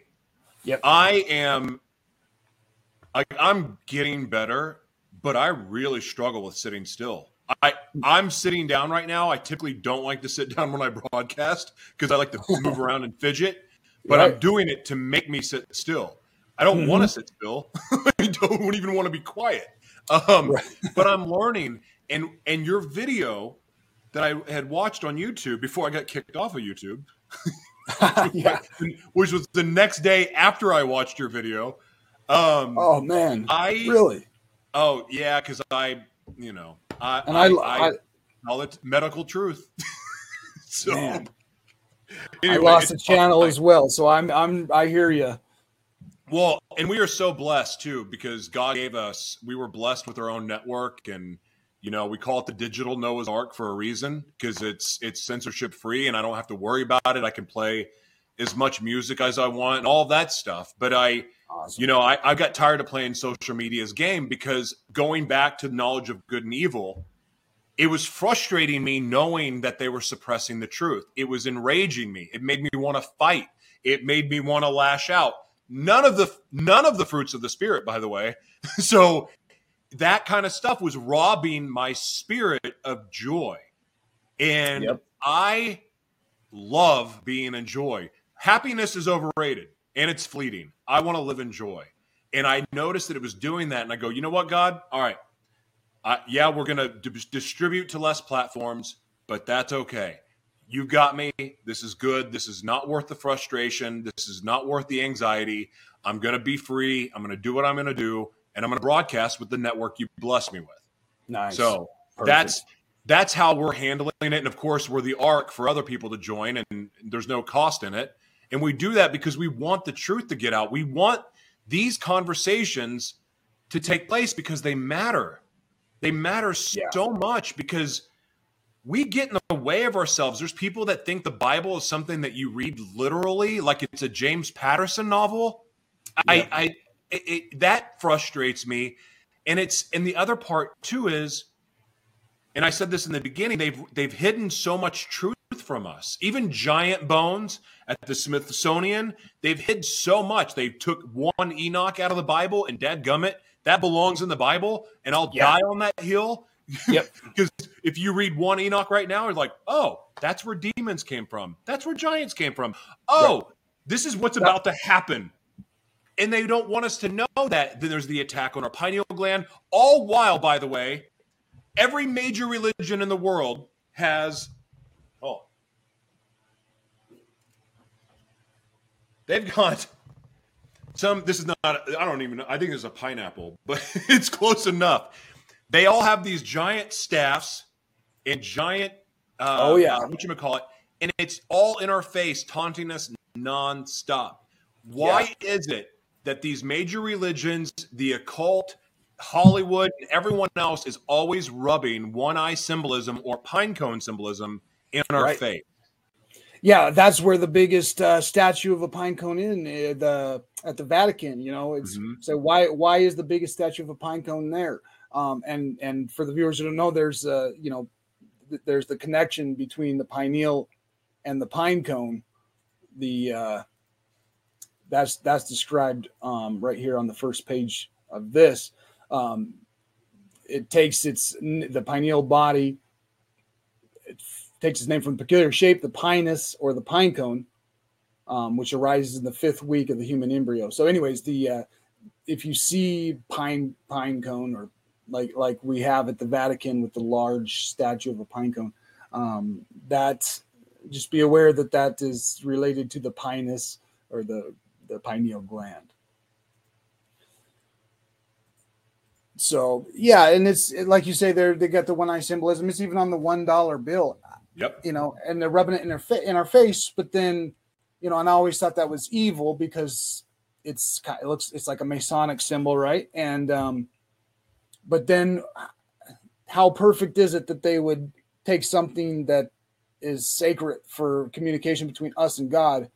Speaker 3: Yep.
Speaker 1: I am. I, I'm getting better, but I really struggle with sitting still. I I'm sitting down right now. I typically don't like to sit down when I broadcast because I like to move around and fidget, but I'm doing it to make me sit still. I don't want to sit still. I don't even want to be quiet. Um,
Speaker 3: Right.
Speaker 1: but I'm learning, and and your video that I had watched on YouTube before I got kicked off of YouTube,
Speaker 3: yeah
Speaker 1: which was the next day after I watched your video. Um,
Speaker 3: oh man
Speaker 1: I
Speaker 3: really
Speaker 1: oh yeah, because I you know I
Speaker 3: and
Speaker 1: I,
Speaker 3: i,
Speaker 1: I,
Speaker 3: I,
Speaker 1: call it medical truth. so
Speaker 3: Man. I lost the channel as well so i'm i'm i hear you
Speaker 1: Well, and we are so blessed too because God gave us, we were blessed with our own network and you know, we call it the digital Noah's Ark for a reason because it's it's censorship free and I don't have to worry about it. I can play as much music as I want and all that stuff. But I,
Speaker 3: awesome
Speaker 1: you know, I, I got tired of playing social media's game because going back to knowledge of good and evil, it was frustrating me knowing that they were suppressing the truth. It was enraging me. It made me want to fight. It made me want to lash out. None of the none of the fruits of the spirit, by the way. so that kind of stuff was robbing my spirit of joy. And
Speaker 3: Yep.
Speaker 1: I love being in joy. Happiness is overrated and it's fleeting. I want to live in joy. And I noticed that it was doing that. And I go, you know what, God? All right. Uh, yeah, we're going to d- distribute to less platforms, but that's okay. You got me. This is good. This is not worth the frustration. This is not worth the anxiety. I'm going to be free. I'm going to do what I'm going to do. And I'm going to broadcast with the network you bless me with.
Speaker 3: nice
Speaker 1: So
Speaker 3: Perfect.
Speaker 1: that's that's how we're handling it. And of course, we're the arc for other people to join, and there's no cost in it. And we do that because we want the truth to get out. We want these conversations to take place because they matter. They matter
Speaker 3: Yeah.
Speaker 1: so much because we get in the way of ourselves. There's people that think the Bible is something that you read literally, like it's a James Patterson novel.
Speaker 3: Yeah.
Speaker 1: I, I it, it, that frustrates me. And it's and the other part too is, and I said this in the beginning, they've they've hidden so much truth from us. Even giant bones at the Smithsonian, they've hid so much. They took one Enoch out of the Bible, and Dad Gummit, that belongs in the Bible, and I'll
Speaker 3: Yeah.
Speaker 1: die on that hill.
Speaker 3: Yep.
Speaker 1: Because if you read one Enoch right now, you're like, oh, that's where demons came from. That's where giants came from. Oh, this is what's about to happen. And they don't want us to know that. Then there's the attack on our pineal gland. All while, by the way, every major religion in the world has. Oh. They've got. some this is not I don't even know. I think it's a pineapple, but it's close enough. They all have these giant staffs and giant uh,
Speaker 3: Oh, yeah.
Speaker 1: what you call it, and it's all in our face, taunting us nonstop. Why is it that these major religions, the occult, Hollywood, and everyone else is always rubbing one eye symbolism or pine cone symbolism in our
Speaker 3: Right.
Speaker 1: face?
Speaker 3: Yeah, that's where the biggest uh, statue of a pine cone in uh, the at the Vatican. You know, it's
Speaker 1: Mhm.
Speaker 3: so why why is the biggest statue of a pine cone there? Um, and and for the viewers who don't know, there's uh, you know, th- there's the connection between the pineal and the pine cone. The uh, that's that's described um, right here on the first page of this. Um, it takes its the pineal body. Takes its name from the peculiar shape, the pinus or the pine cone, um, which arises in the fifth week of the human embryo. So, anyways, the uh, if you see pine pine cone or like like we have at the Vatican with the large statue of a pine cone, um, that just be aware that that is related to the pinus or the the pineal gland. So yeah, and it's like you say, they they got the one eye symbolism. It's even on the one dollar bill
Speaker 1: Yep.
Speaker 3: you know, and they're rubbing it in our fa- in our face. But then, you know, and I always thought that was evil because it's it looks it's like a Masonic symbol, right? And um, but then, how perfect is it that they would take something that is sacred for communication between us and God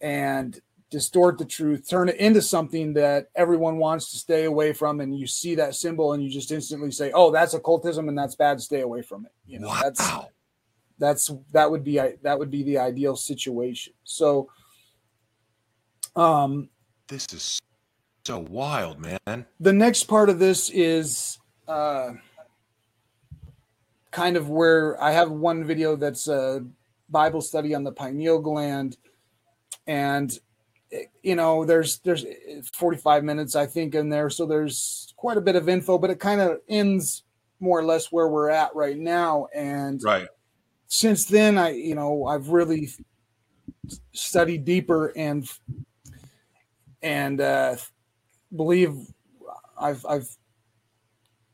Speaker 3: and distort the truth, turn it into something that everyone wants to stay away from, and you see that symbol and you just instantly say, "Oh, that's occultism and that's bad. Stay away from it." You know,
Speaker 1: Wow.
Speaker 3: that's that would be that would be the ideal situation so um
Speaker 1: This is so wild, man.
Speaker 3: the next part of this is uh kind of where i have one video that's a bible study on the pineal gland and you know there's there's 45 minutes i think in there so there's quite a bit of info but it kind of ends more or less where we're at right now and
Speaker 1: Right.
Speaker 3: Since then i you know i've really studied deeper and and uh believe i've i've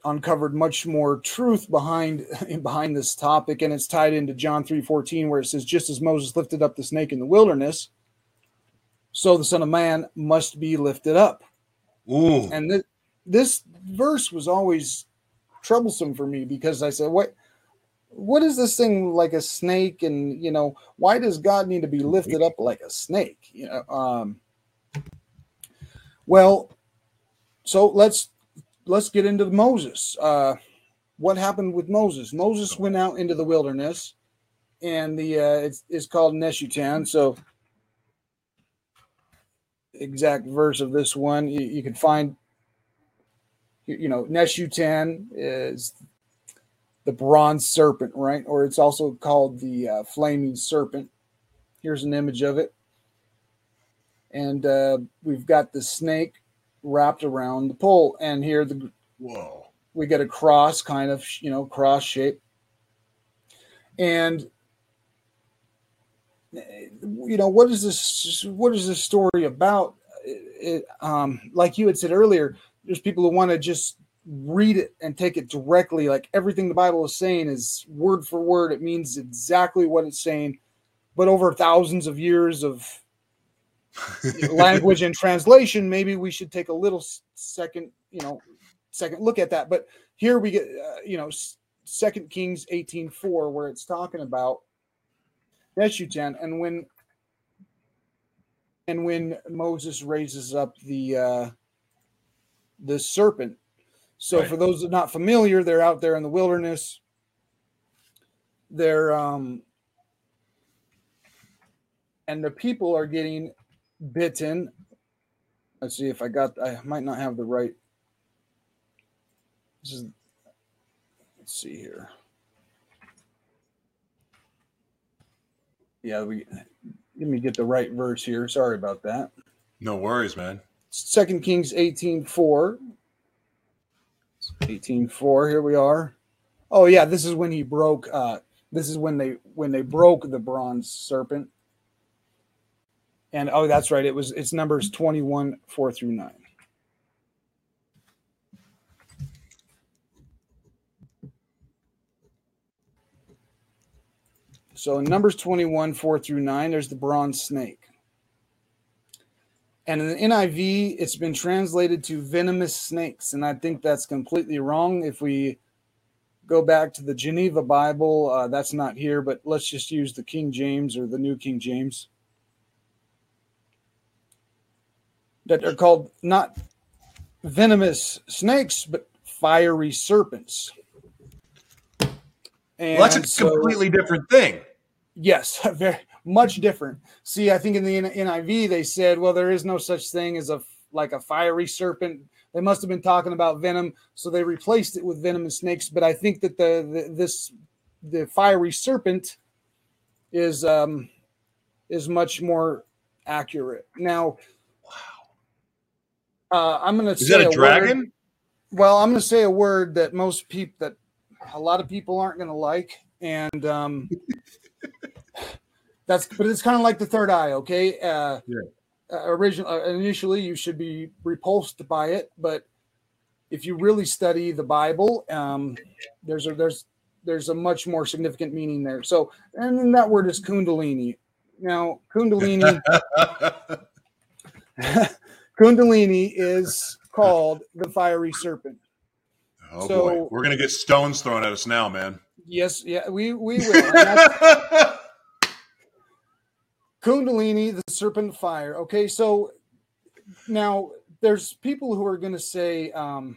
Speaker 3: uncovered much more truth behind behind this topic and it's tied into john 3.14 where it says just as moses lifted up the snake in the wilderness so the son of man must be lifted up
Speaker 1: Ooh.
Speaker 3: and th- this verse was always troublesome for me because I said, "What, what is this thing like a snake?" And you know, why does God need to be lifted up like a snake? You know, um, well, so let's let's get into Moses. Uh, what happened with Moses? Moses went out into the wilderness, and the uh, it's, it's called Nehushtan. So exact verse of this one you, you can find you, you know Nehushtan is the bronze serpent right? Or it's also called the uh, flaming serpent. Here's an image of it. And uh, we've got the snake wrapped around the pole. And here the
Speaker 1: Whoa.
Speaker 3: we get a cross kind of you know cross shape. And you know what is this what is this story about? It, um like you had said earlier there's people who want to just read it and take it directly. Like everything the bible is saying is word for word. It means exactly what it's saying. But over thousands of years of language and translation maybe we should take a little second you know second look at that. But here we get uh, you know second kings 18.4 where it's talking about Nehushtan and when and when moses raises up the uh the serpent so
Speaker 1: Right.
Speaker 3: for those that are not familiar they're out there in the wilderness. They're um and the people are getting bitten. Let's see if i got i might not have the right this is let's see here. Yeah we let me get the right verse here. Sorry about that.
Speaker 1: No worries, man.
Speaker 3: second kings 18 4 18 4 here we are oh yeah this is when he broke uh this is when they when they broke the bronze serpent And oh, that's right. It was it's numbers 21, 4 through 9. So in Numbers 21, 4 through 9, there's the bronze snake. And in the NIV, it's been translated to venomous snakes. And I think that's completely wrong. If we go back to the Geneva Bible, uh, that's not here, but let's just use the King James or the New King James. That are called not venomous snakes, but fiery serpents.
Speaker 1: And well, that's a so, completely different thing.
Speaker 3: Yes, very much different. See, I think in the NIV they said, well, there is no such thing as a like a fiery serpent. They must have been talking about venom, so they replaced it with venomous snakes. But I think that the, the this the fiery serpent is um is much more accurate. Now, wow. Uh, I'm going to
Speaker 1: say that a, a dragon.
Speaker 3: Word, well, I'm going to say a word that most people that a lot of people aren't going to like, and um, that's but it's kind of like the third eye. Okay, uh, yeah. Uh, original uh, initially you should be repulsed by it, but if you really study the Bible, um, there's a there's there's a much more significant meaning there. So, and then that word is kundalini. Now, kundalini, kundalini is called the fiery serpent.
Speaker 1: Oh so, boy, we're gonna get stones thrown at us now, man.
Speaker 3: Yes, yeah, we we will. Kundalini, the serpent fire. Okay, so now there's people who are going to say um,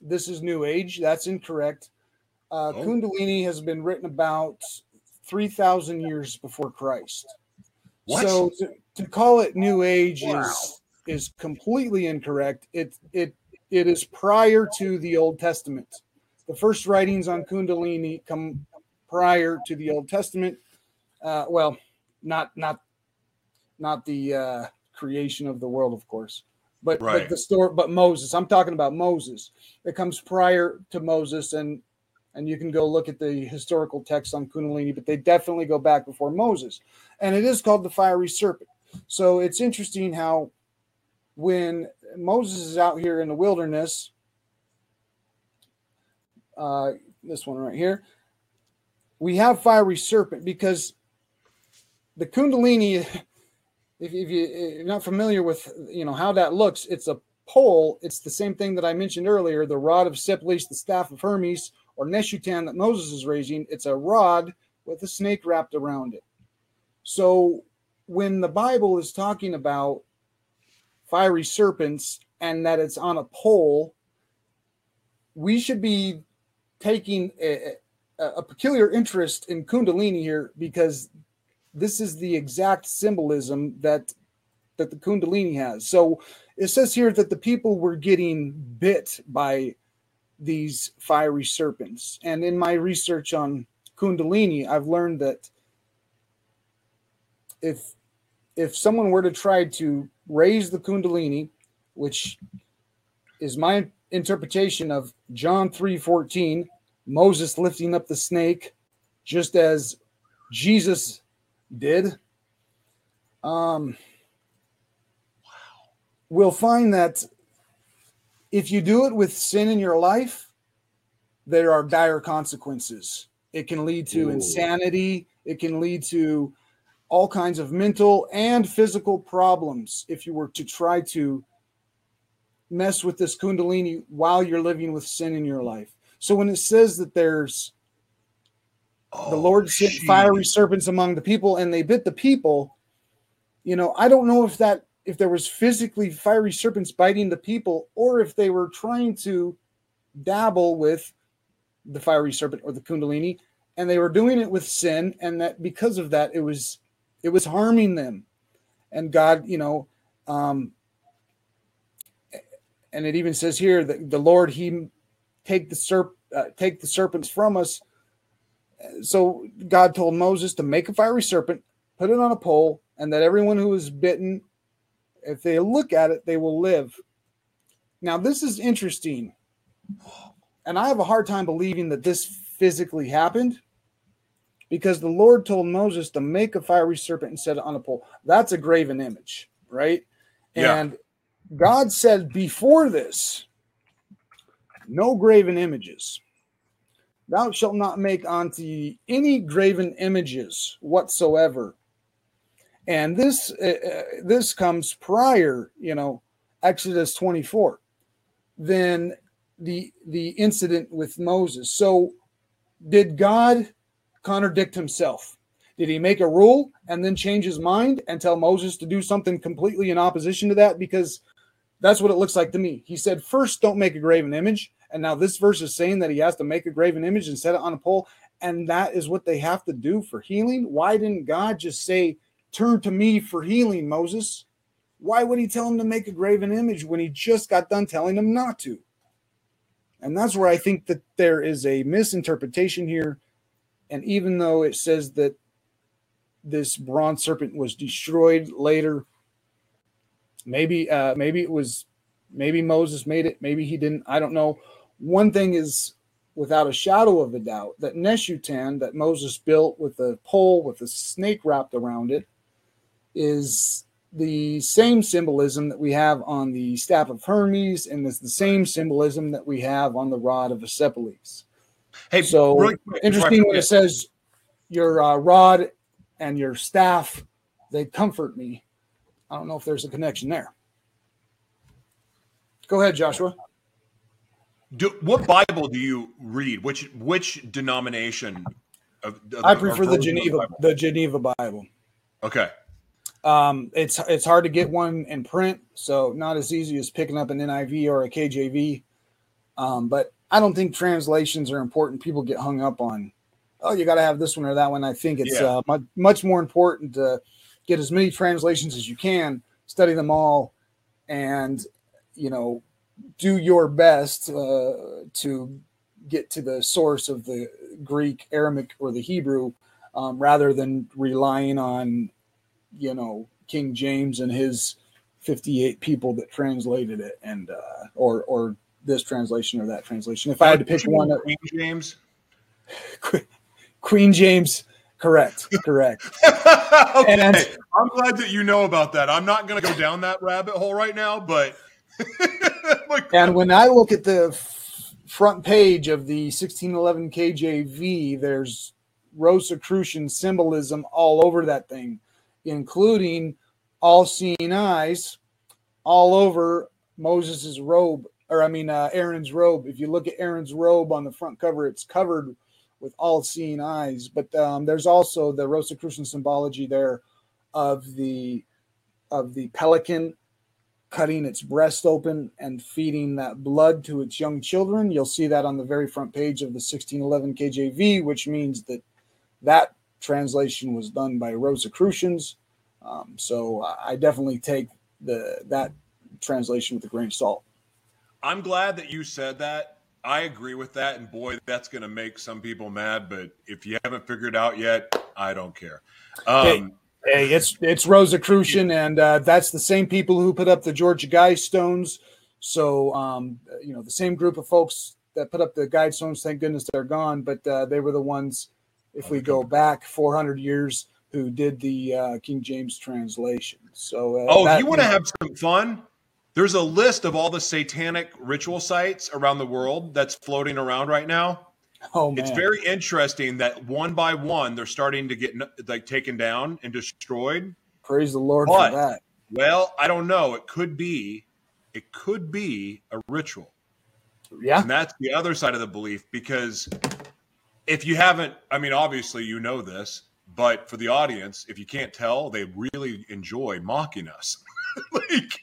Speaker 3: this is New Age. That's incorrect. Uh, oh. Kundalini has been written about 3,000 years before Christ. What? So to, to call it New Age wow. is is completely incorrect. It it it is prior to the Old Testament. The first writings on Kundalini come prior to the Old Testament. Uh, well, not not not the uh, creation of the world, of course, but, right. but the story. But Moses, I'm talking about Moses. It comes prior to Moses, and and you can go look at the historical text on Kundalini, but they definitely go back before Moses, and it is called the fiery serpent. So it's interesting how when Moses is out here in the wilderness, uh, this one right here, we have fiery serpent because the Kundalini if, if you, if you're not familiar with you know how that looks, it's a pole. It's the same thing that I mentioned earlier, the rod of Siplis, the staff of Hermes, or Nehushtan that Moses is raising. It's a rod with a snake wrapped around it. So when the Bible is talking about fiery serpents and that it's on a pole, we should be taking a, a, a peculiar interest in Kundalini here because this is the exact symbolism that that the kundalini has. So it says here that the people were getting bit by these fiery serpents. And in my research on kundalini i've learned that if if someone were to try to raise the kundalini which is my interpretation of john 3:14 moses lifting up the snake just as jesus did. Um, wow. We'll find that if you do it with sin in your life, there are dire consequences. It can lead to Ooh. insanity. It can lead to all kinds of mental and physical problems if you were to try to mess with this kundalini while you're living with sin in your life. So when it says that there's the Lord sent geez. fiery serpents among the people, and they bit the people. You know, I don't know if that if there was physically fiery serpents biting the people, or if they were trying to dabble with the fiery serpent or the kundalini, and they were doing it with sin, and that because of that, it was it was harming them. And God, you know, um, and it even says here that the Lord He take the serp uh, take the serpents from us so God told Moses to make a fiery serpent, put it on a pole, and that everyone who is bitten, if they look at it, they will live. Now, this is interesting. And I have a hard time believing that this physically happened. because the Lord told Moses to make a fiery serpent and set it on a pole. That's a graven image, right?
Speaker 1: Yeah.
Speaker 3: And God said before this, no graven images. Thou shalt not make unto thee any graven images whatsoever. And this uh, uh, this comes prior, you know, Exodus 24. Then the the incident with Moses. So did God contradict himself? Did he make a rule and then change his mind and tell Moses to do something completely in opposition to that? Because that's what it looks like to me. He said, first, don't make a graven image. And now this verse is saying that he has to make a graven image and set it on a pole. And that is what they have to do for healing. Why didn't God just say, turn to me for healing, Moses? Why would he tell him to make a graven image when he just got done telling him not to? And that's where I think that there is a misinterpretation here. And even though it says that this bronze serpent was destroyed later, maybe uh, maybe it was maybe Moses made it, maybe he didn't. I don't know. One thing is without a shadow of a doubt that Nehushtan that Moses built with a pole with a snake wrapped around it is the same symbolism that we have on the staff of Hermes, and it's the same symbolism that we have on the rod of Asclepius.
Speaker 1: Hey,
Speaker 3: So
Speaker 1: really quick,
Speaker 3: interesting when it says your uh, rod and your staff, they comfort me. I don't know if there's a connection there. Go ahead, Joshua.
Speaker 1: Do, what Bible do you read? Which which denomination? Of, of
Speaker 3: I prefer the Geneva,
Speaker 1: Bible?
Speaker 3: the Geneva Bible.
Speaker 1: Okay.
Speaker 3: Um, it's it's hard to get one in print, so not as easy as picking up an NIV or a KJV. Um, but I don't think translations are important. People get hung up on, oh, you got to have this one or that one. I think it's
Speaker 1: Yeah.
Speaker 3: uh, much, much more important to get as many translations as you can, study them all, and you know, do your best uh, to get to the source of the Greek, Aramaic, or the Hebrew, um, rather than relying on, you know, King James and his 58 people that translated it, and uh, or or this translation or that translation. If I had to pick one,
Speaker 1: Queen James.
Speaker 3: Queen James, correct, correct.
Speaker 1: okay.
Speaker 3: And-
Speaker 1: I'm glad that you know about that. I'm not going to go down that rabbit hole right now, but
Speaker 3: And when I look at the f- front page of the 1611 KJV, there's Rosicrucian symbolism all over that thing, including all seeing eyes all over Moses's robe, or I mean, uh, Aaron's robe. If you look at Aaron's robe on the front cover, it's covered with all seeing eyes. But um, there's also the Rosicrucian symbology there of the of the pelican cutting its breast open and feeding that blood to its young children. You'll see that on the very front page of the 1611 KJV, which means that that translation was done by Rosicrucians. Um, so I definitely take the that translation with a grain of salt.
Speaker 1: I'm glad that you said that. I agree with that, and boy, that's going to make some people mad. But if you haven't figured it out yet, I don't care.
Speaker 3: Okay. Hey, it's it's Rosicrucian, and uh, that's the same people who put up the Georgia Guidestones. So um, you know the same group of folks that put up the Guidestones. Thank goodness they're gone, but uh, they were the ones, if we go back 400 years, who did the uh, King James translation. So uh,
Speaker 1: Oh,
Speaker 3: that-
Speaker 1: if you want to have some fun, there's a list of all the satanic ritual sites around the world that's floating around right now.
Speaker 3: Oh man,
Speaker 1: It's very interesting that one by one they're starting to get like taken down and destroyed.
Speaker 3: praise the Lord
Speaker 1: But-
Speaker 3: for that.
Speaker 1: Well, I don't know. It could be, it could be a ritual,
Speaker 3: Yeah,
Speaker 1: and that's the other side of the belief. Because if you haven't, I mean, obviously you know this, but for the audience, if you can't tell, they really enjoy mocking us. like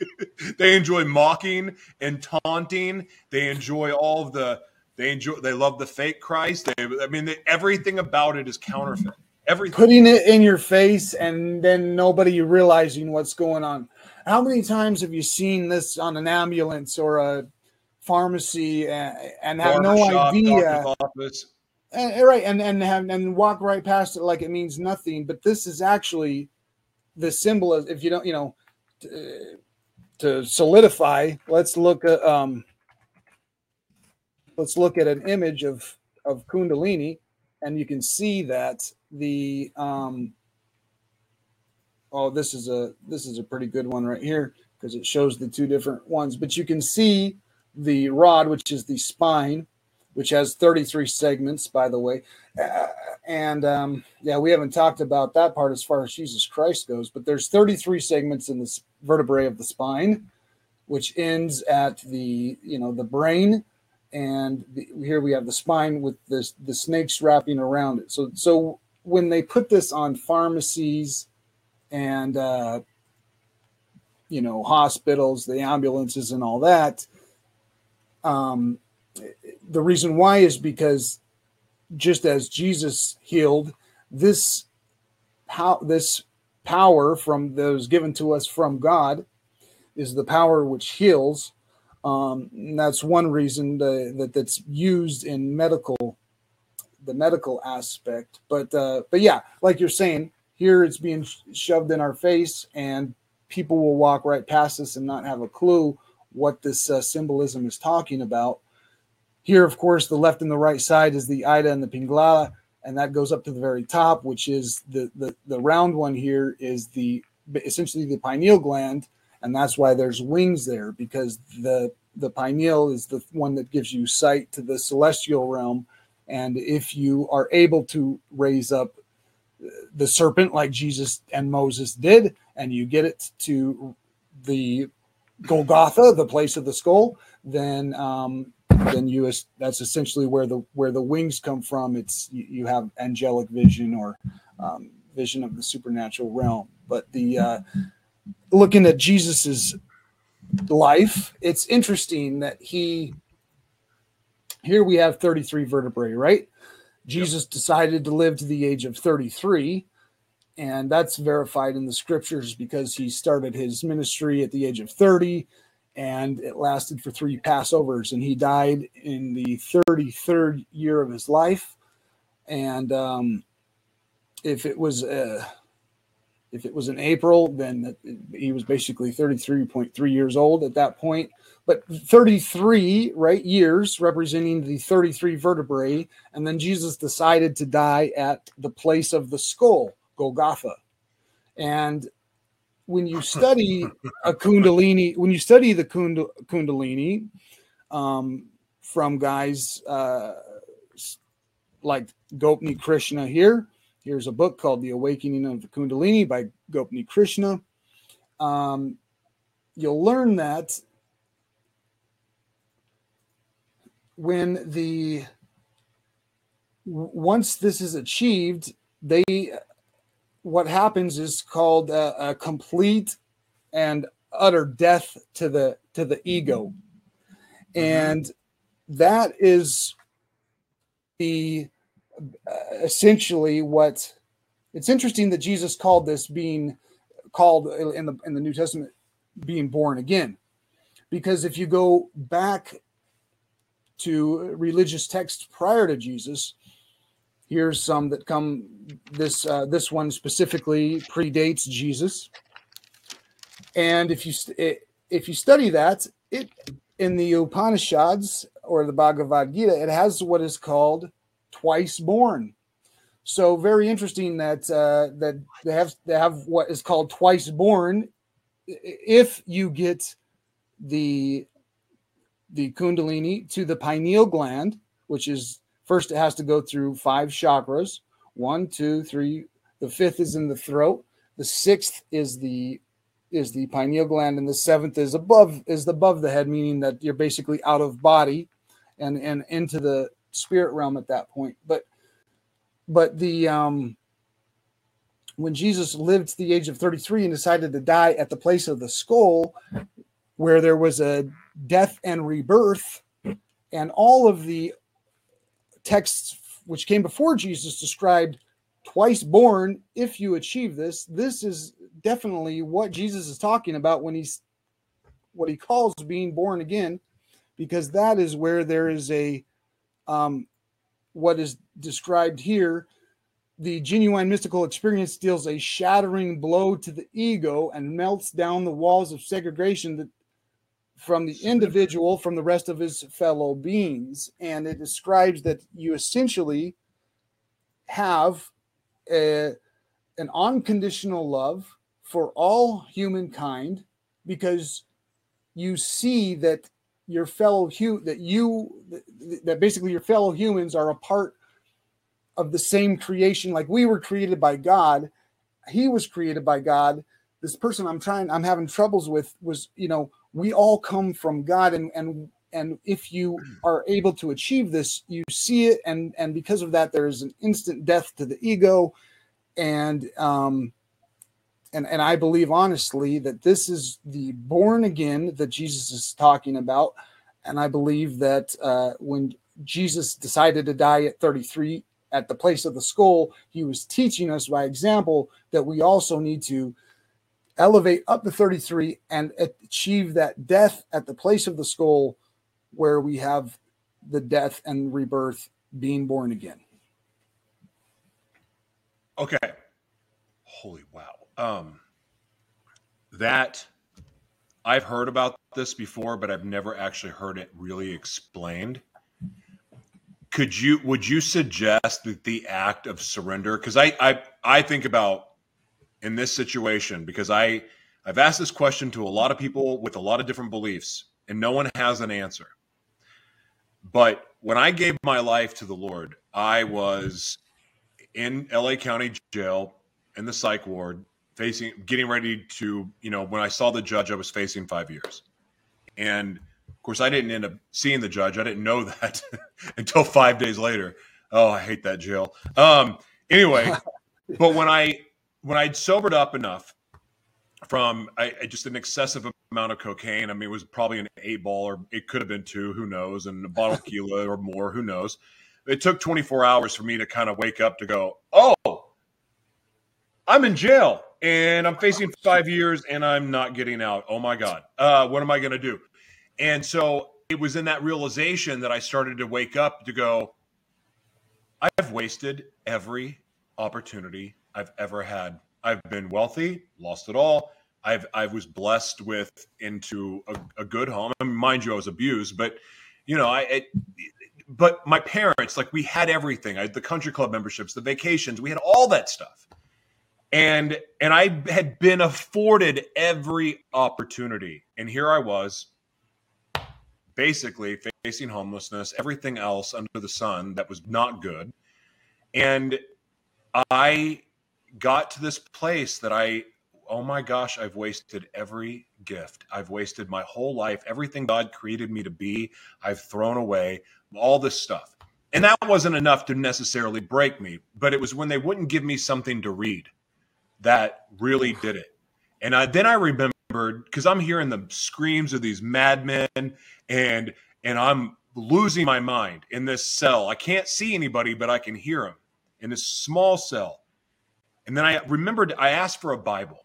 Speaker 1: they enjoy mocking and taunting. They enjoy all of the. They enjoy. They love the fake Christ. They. I mean, they, everything about it is counterfeit. Everything.
Speaker 3: putting it in your face and then nobody realizing what's going on. How many times have you seen this on an ambulance or a pharmacy and, and have no
Speaker 1: Barbershop,
Speaker 3: idea? And, and eh, eh, right, and and have and walk right past it like it means nothing. But this is actually the symbol of if you don't, you know, to, to solidify. Let's look at um, let's look at an image of of Kundalini, and you can see that the um oh this is a this is a pretty good one right here because it shows the two different ones. But you can see the rod which is the spine which has 33 segments by the way. Uh, and um yeah we haven't talked about that part as far as jesus christ goes but there's 33 segments in the vertebrae of the spine which ends at the you know the brain and the, here we have the spine with the the snakes wrapping around it so so when they put this on pharmacies and uh, you know hospitals, the ambulances, and all that, um, the reason why is because just as Jesus healed, this how this power from those given to us from God is the power which heals. Um, that's one reason the, that that's used in medical the medical aspect. But uh, but yeah, like you're saying, here it's being shoved in our face, and people will walk right past us and not have a clue what this uh, symbolism is talking about. Here, of course, the left and the right side is the Ida and the Pingala, and that goes up to the very top, which is the the, the round one here is the essentially the pineal gland, and that's why there's wings there because the the pineal is the one that gives you sight to the celestial realm and if you are able to raise up the serpent like Jesus and Moses did, and you get it to the Golgotha, the place of the skull, then um, then you that's essentially where the where the wings come from. It's you, you have angelic vision or um, vision of the supernatural realm. But the uh, looking at Jesus's life, it's interesting that he here we have 33 vertebrae, right? Jesus yep. decided to live to the age of 33, and that's verified in the scriptures because he started his ministry at the age of 30 and it lasted for three Passovers, and he died in the 33rd year of his life. And um, if it was uh, if it was in April, then he was basically 33.3 years old at that point. But 33 right years representing the 33 vertebrae and then jesus decided to die at the place of the skull golgotha. And when you study a kundalini when you study the kund- kundalini um, from guys uh, like Gopi Krishna here here's a book called the awakening of the kundalini by Gopi Krishna um, you'll learn that when the once this is achieved, they what happens is called a, a complete and utter death to the to the ego, mm-hmm. and that is the essentially what it's interesting that Jesus called this being called in the in the New Testament being born again because if you go back to religious texts prior to Jesus. Here's some that come. This uh, this one specifically predates Jesus, and if you if you study that, it in the Upanishads or the Bhagavad Gita, it has what is called twice born. So very interesting that uh, that they have they have what is called twice born. If you get the the kundalini to the pineal gland, which is first it has to go through five chakras one, two, three. The fifth is in the throat. The sixth is the is the pineal gland, and the seventh is above is above the head, meaning that you're basically out of body and and into the spirit realm at that point. But but the um when Jesus lived to the age of 33 and decided to die at the place of the skull, where there was a death and rebirth, and all of the texts which came before Jesus described twice born if you achieve this this is definitely what jesus is talking about when he's what he calls being born again because that is where there is a um, what is described here the genuine mystical experience deals a shattering blow to the ego and melts down the walls of segregation that from the individual from the rest of his fellow beings. And it describes that you essentially have a, an unconditional love for all humankind because you see that your fellow hu- that you that basically your fellow humans are a part of the same creation. Like we were created by god. He was created by god. This person i'm trying i'm having troubles with was you know we all come from god and and and if you are able to achieve this you see it. And and because of that there's an instant death to the ego. And um and and I believe honestly that this is the born again that Jesus is talking about, and I believe that uh, when Jesus decided to die at 33 at the place of the skull, he was teaching us by example that we also need to elevate up to 33 and achieve that death at the place of the skull where we have the death and rebirth being born again.
Speaker 1: Okay. Holy wow. Um, that I've heard about this before, but I've never actually heard it really explained. Could you would you suggest that the act of surrender? Because I, I I think about in this situation because I I've asked this question to a lot of people with a lot of different beliefs, and no one has an answer. But when I gave my life to the Lord, I was in LA County Jail in the psych ward facing getting ready to you know when i saw the judge i was facing five years. And of course i didn't end up seeing the judge. I didn't know that until five days later. Oh i hate that jail. Um anyway but when i when i'd sobered up enough from I, I, just an excessive amount of cocaine i mean it was probably an eight ball or it could have been two who knows and a bottle of tequila or more who knows. It took 24 hours for me to kind of wake up to go oh i'm in jail and I'm facing five years and I'm not getting out. Oh my God. Uh, what am I going to do? And so it was in that realization that I started to wake up to go, I've wasted every opportunity I've ever had. I've been wealthy, lost it all. I've I was blessed with into a, a good home. I mean, mind you, I was abused, but you know, I. It, but my parents, like, we had everything. I had the country club memberships, the vacations, we had all that stuff and and I had been afforded every opportunity, and here I was, basically facing homelessness, everything else under the sun that was not good, and I got to this place that I, oh my gosh, I've wasted every gift. I've wasted my whole life, everything God created me to be. I've thrown away all this stuff. And that wasn't enough to necessarily break me, but it was when they wouldn't give me something to read that really did it. And I, then I remembered because I'm hearing the screams of these madmen and and I'm losing my mind in this cell. I can't see anybody, but I can hear them in this small cell. And then I remembered I asked for a Bible.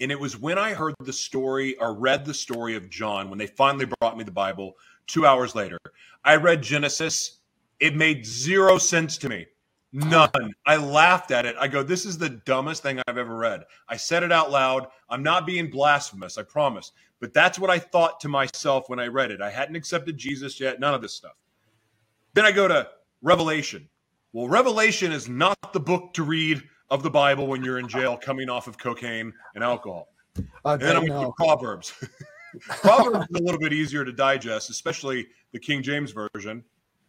Speaker 1: And it was when I heard the story or read the story of John, when they finally brought me the Bible two hours later. I read Genesis. It made zero sense to me. None. I laughed at it. I go, this is the dumbest thing I've ever read. I said it out loud. I'm not being blasphemous, I promise. But that's what I thought to myself when I read it. I hadn't accepted Jesus yet, none of this stuff. Then I go to Revelation. Well, Revelation is not the book to read of the Bible when you're in jail coming off of cocaine and alcohol. Uh, and then I'm going to Proverbs. Proverbs is a little bit easier to digest, especially the King James Version.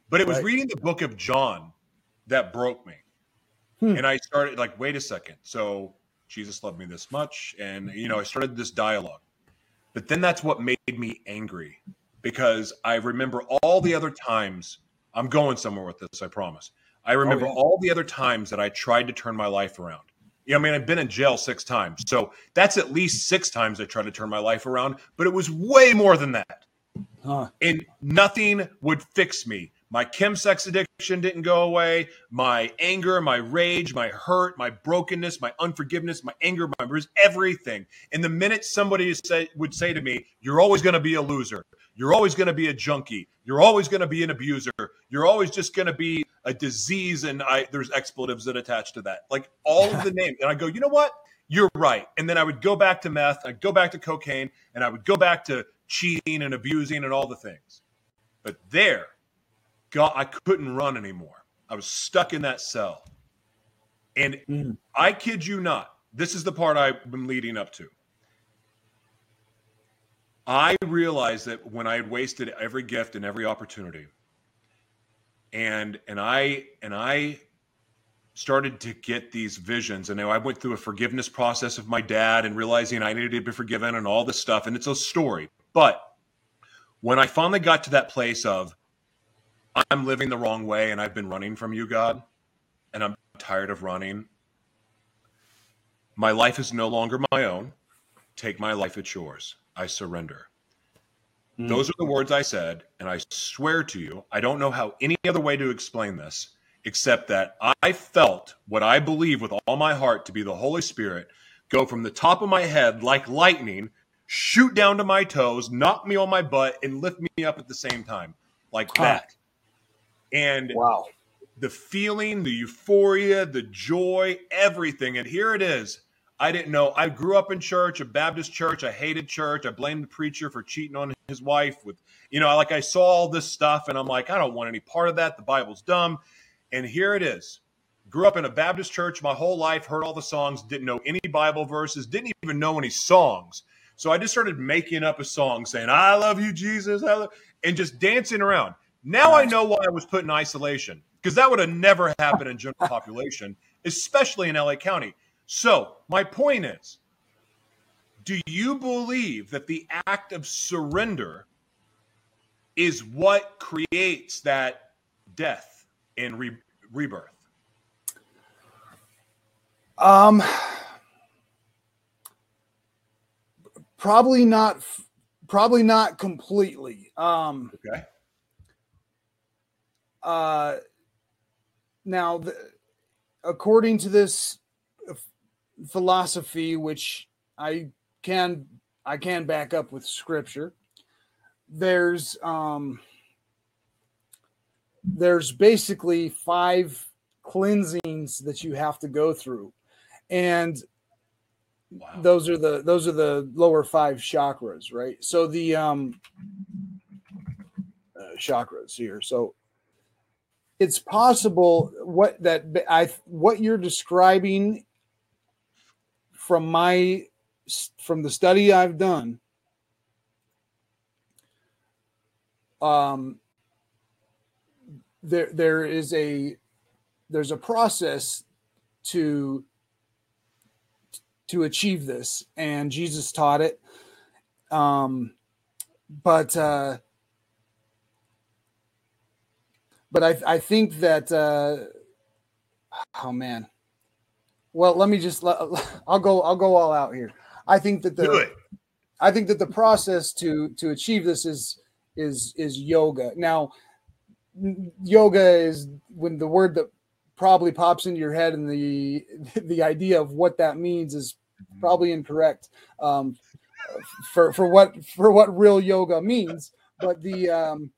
Speaker 1: But it was right. reading the book of John that broke me. Hmm. And I started like, wait a second. So Jesus loved me this much. And, you know, I started this dialogue. But then that's what made me angry because I remember all the other times I'm going somewhere with this, I promise. I oh, remember oh, yeah. all the other times that I tried to turn my life around. Yeah, I mean, I've been in jail six times. So that's at least six times I tried to turn my life around, but it was way more than that. Huh. And nothing would fix me. My chemsex addiction didn't go away. My anger, my rage, my hurt, my brokenness, my unforgiveness, my anger, my bruise, everything. And the minute somebody say, would say to me, You're always going to be a loser. You're always going to be a junkie. You're always going to be an abuser. You're always just going to be a disease. And I, there's expletives that attach to that. Like all of the names. And I go, You know what? You're right. And then I would go back to meth, I'd go back to cocaine, and I would go back to cheating and abusing and all the things. But there, God, I couldn't run anymore. I was stuck in that cell. And mm. I kid you not, this is the part I've been leading up to. I realized that when I had wasted every gift and every opportunity, and and I and I started to get these visions, and I went through a forgiveness process of my dad and realizing I needed to be forgiven and all this stuff, and it's a story. But when I finally got to that place of I'm living the wrong way and I've been running from you, God, and I'm tired of running. My life is no longer my own. Take my life at yours. I surrender. Mm. Those are the words I said, and I swear to you, I don't know how any other way to explain this except that I felt what I believe with all my heart to be the Holy Spirit go from the top of my head like lightning, shoot down to my toes, knock me on my butt, and lift me up at the same time, like that. And
Speaker 3: wow,
Speaker 1: the feeling, the euphoria, the joy, everything. And here it is. I didn't know. I grew up in church, a Baptist church. I hated church. I blamed the preacher for cheating on his wife with, you know, like I saw all this stuff and I'm like, I don't want any part of that. The Bible's dumb. And here it is. Grew up in a Baptist church my whole life, heard all the songs, didn't know any Bible verses, didn't even know any songs. So I just started making up a song saying, I love you, Jesus, and just dancing around. Now I know why I was put in isolation because that would have never happened in general population, especially in LA County. So, my point is do you believe that the act of surrender is what creates that death and re- rebirth?
Speaker 3: Um, probably not. Probably not completely. Um,
Speaker 1: okay.
Speaker 3: Uh, now, the, according to this philosophy, which I can I can back up with scripture, there's um, there's basically five cleansings that you have to go through, and wow. those are the those are the lower five chakras, right? So the um, uh, chakras here. So it's possible what that I what you're describing from my from the study I've done um there there is a there's a process to to achieve this and Jesus taught it. Um but uh but I, I think that uh, oh man, well let me just I'll go I'll go all out here. I think that the I think that the process to to achieve this is is is yoga. Now, yoga is when the word that probably pops into your head and the the idea of what that means is probably incorrect um, for for what for what real yoga means. But the um,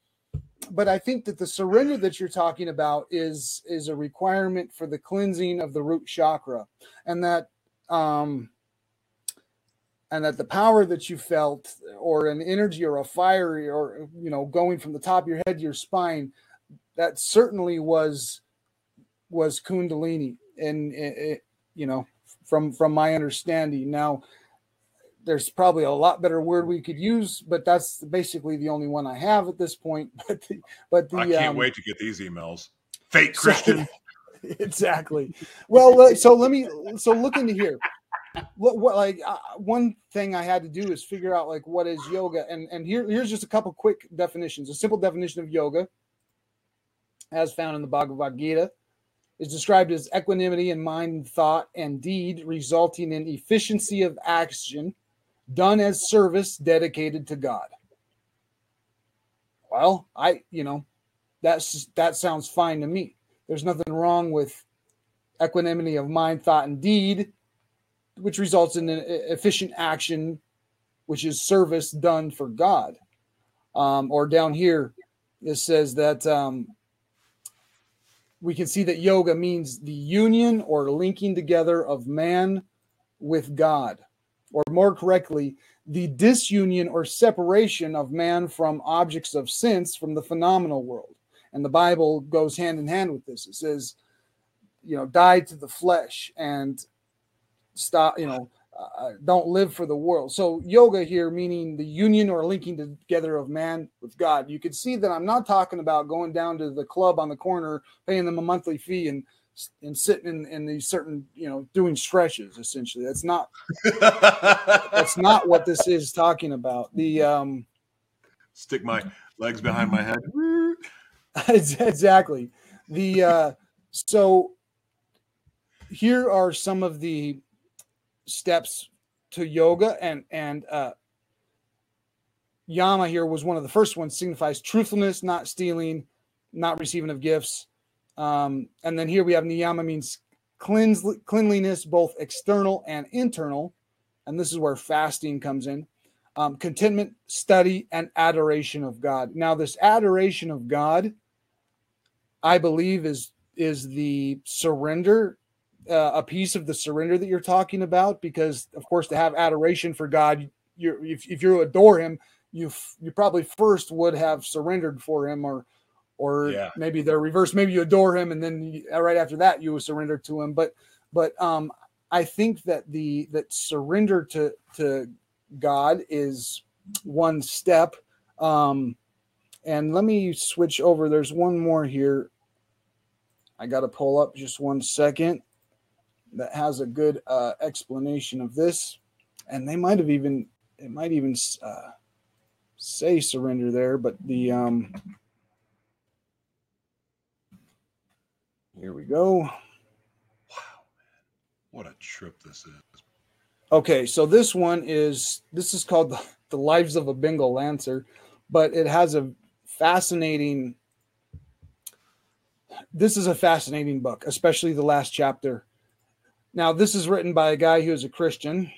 Speaker 3: but I think that the surrender that you're talking about is is a requirement for the cleansing of the root chakra, and that um, and that the power that you felt, or an energy, or a fire, or you know, going from the top of your head to your spine, that certainly was was Kundalini, and it, you know, from from my understanding. Now, there's probably a lot better word we could use, but that's basically the only one I have at this point. But the, but the, I
Speaker 1: can't um, wait to get these emails. Fake Christian.
Speaker 3: So, exactly. Well, so let me so look into here. What, what like uh, one thing I had to do is figure out like what is yoga, and and here here's just a couple quick definitions. A simple definition of yoga, as found in the Bhagavad Gita, is described as equanimity in mind, thought, and deed, resulting in efficiency of action done as service dedicated to God. Well, I, you know, that's that sounds fine to me. There's nothing wrong with equanimity of mind, thought, and deed, which results in an efficient action, which is service done for God. Um, or down here, it says that um, we can see that yoga means the union or linking together of man with God or more correctly, the disunion or separation of man from objects of sense from the phenomenal world. And the Bible goes hand in hand with this. It says, you know, die to the flesh and stop, you know, uh, don't live for the world. So yoga here meaning the union or linking together of man with God. You can see that I'm not talking about going down to the club on the corner, paying them a monthly fee and and sitting in, in these certain, you know, doing stretches essentially. That's not that's not what this is talking about. The um
Speaker 1: stick my legs behind my head.
Speaker 3: exactly. The uh so here are some of the steps to yoga and and uh yama here was one of the first ones signifies truthfulness not stealing not receiving of gifts um and then here we have niyama means cleanse cleanliness both external and internal. And this is where fasting comes in. Um, contentment study and adoration of god. Now this adoration of god i believe is is the surrender uh, a piece of the surrender that you're talking about because of course to have adoration for god you if, if you adore him you you probably first would have surrendered for him or or yeah. maybe they're reversed. Maybe you adore him and then you, right after that you surrender to him. But but um i think that the that surrender to to god is one step. Um and let me switch over. There's one more here. I got to pull up just one second that has a good uh, explanation of this, and they might have even it might even uh, say surrender there, but the um, here we go. Wow,
Speaker 1: man, what a trip this is.
Speaker 3: Okay, so this one is this is called the, the Lives of a Bengal Lancer, but it has a fascinating. This is a fascinating book, especially the last chapter now, this is written by a guy who is a Christian.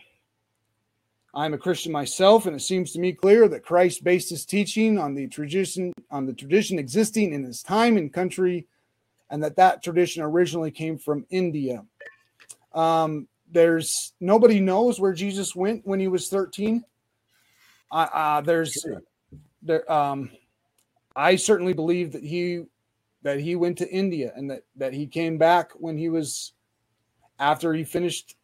Speaker 3: I'm a Christian myself, and it seems to me clear that Christ based his teaching on the tradition on the tradition existing in his time and country, and that that tradition originally came from India. Um, there's nobody knows where Jesus went when he was 13. Uh, uh, there's there. Um, I certainly believe that he that he went to India and that that he came back when he was after he finished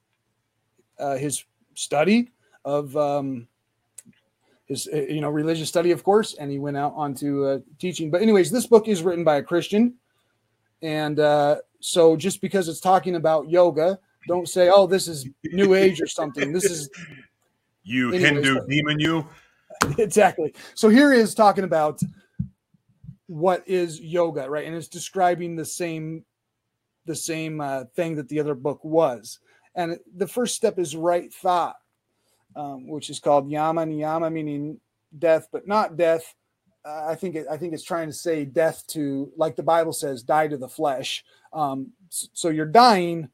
Speaker 3: uh, his study of um, his uh, you know religious study, of course, and he went out onto uh, teaching. But anyways, this book is written by a Christian, and uh, so just because it's talking about yoga, don't say, "Oh, this is New Age or something." This is
Speaker 1: you anyways, Hindu demon, you
Speaker 3: exactly. So here is talking about what is yoga, right? And it's describing the same the same uh, thing that the other book was. And the first step is right thought, um, which is called yama niyama, meaning death, but not death. I think it, I think it's trying to say death to, like the Bible says, die to the flesh. Um, so you're dying,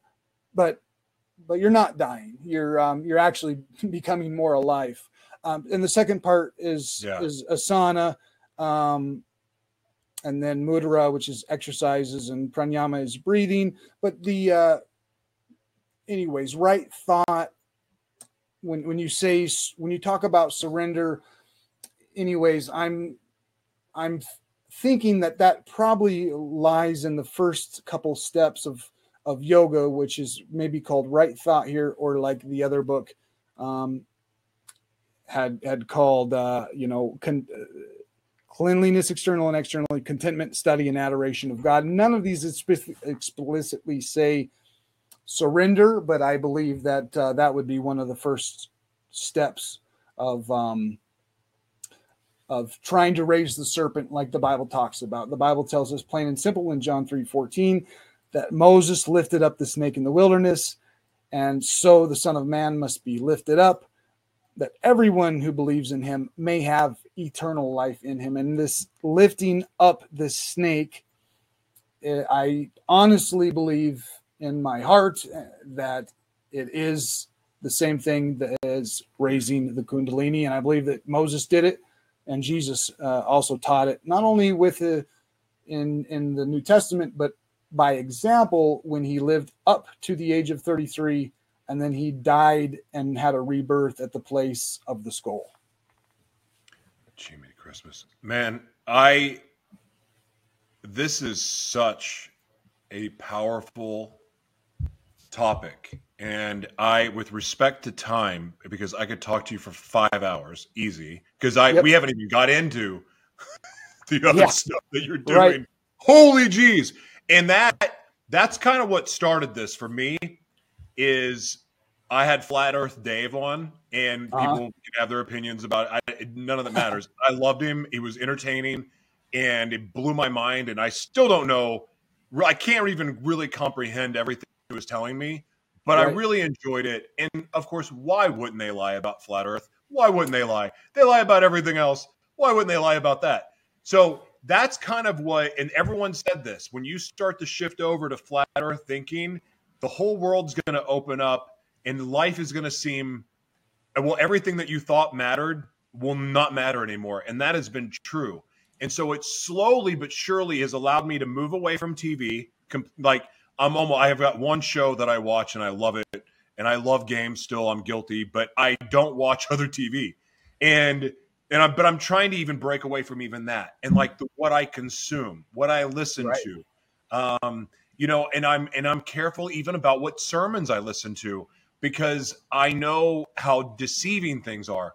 Speaker 3: but but you're not dying. You're um, you're actually becoming more alive. Um, and the second part is yeah. is asana, um, and then mudra, which is exercises, and pranayama is breathing. But the, uh, anyways, right thought. When when you say when you talk about surrender, anyways, I'm I'm thinking that that probably lies in the first couple steps of of yoga, which is maybe called right thought here, or like the other book um, had had called, uh, you know, con- cleanliness, external and externally, contentment, study, and adoration of God. None of these explicitly say surrender, but I believe that uh, that would be one of the first steps of um, of trying to raise the serpent, like the Bible talks about. The Bible tells us plain and simple in John three fourteen that Moses lifted up the snake in the wilderness, and so the Son of Man must be lifted up that everyone who believes in him may have eternal life in him. And this lifting up the snake, eh, I honestly believe in my heart eh, that it is the same thing as raising the Kundalini. And I believe that Moses did it and Jesus uh, also taught it, not only with the, in, in the New Testament, but by example when he lived up to the age of 33 and then he died and had a rebirth at the place of the skull.
Speaker 1: Jimmy Christmas. Man, I this is such a powerful topic. And I, with respect to time, because I could talk to you for five hours easy, because I yep. we haven't even got into the other yeah. stuff that you're doing. Right. Holy jeez. And that that's kind of what started this for me is I had Flat Earth Dave on, and uh-huh. people can have their opinions about it. I, none of that matters. I loved him. He was entertaining, and it blew my mind. And I still don't know. I can't even really comprehend everything he was telling me, but right. I really enjoyed it. And of course, why wouldn't they lie about Flat Earth? Why wouldn't they lie? They lie about everything else. Why wouldn't they lie about that? So that's kind of what, and everyone said this when you start to shift over to flat earth thinking, the whole world's going to open up and life is going to seem, well, everything that you thought mattered will not matter anymore. And that has been true. And so it slowly but surely has allowed me to move away from TV. Like I'm almost, I have got one show that I watch and I love it. And I love games still. I'm guilty, but I don't watch other TV. And and I'm, but I'm trying to even break away from even that and like the, what I consume, what I listen right. to, um, you know, and I'm and I'm careful even about what sermons I listen to because I know how deceiving things are.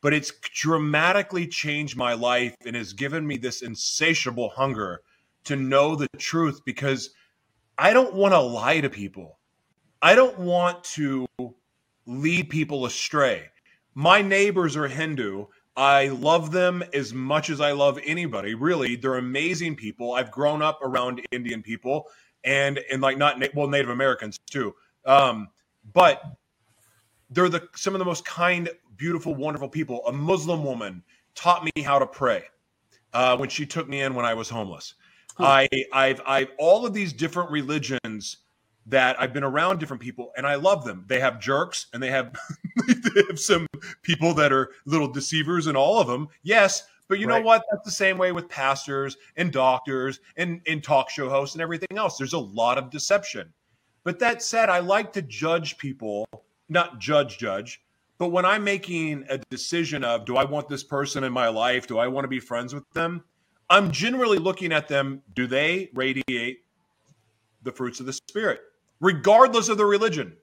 Speaker 1: But it's dramatically changed my life and has given me this insatiable hunger to know the truth because I don't want to lie to people. I don't want to lead people astray. My neighbors are Hindu I love them as much as I love anybody. Really, they're amazing people. I've grown up around Indian people and and like not well Native Americans too. Um, but they're the some of the most kind, beautiful, wonderful people. A Muslim woman taught me how to pray uh, when she took me in when I was homeless. I I've I've all of these different religions that I've been around different people and I love them. They have jerks and they have, they have some people that are little deceivers and all of them. Yes, but you right. know what? That's the same way with pastors and doctors and, and talk show hosts and everything else. There's a lot of deception. But that said, I like to judge people, not judge, judge. But when I'm making a decision of do I want this person in my life? Do I want to be friends with them? I'm generally looking at them. Do they radiate the fruits of the Spirit? regardless of the religion.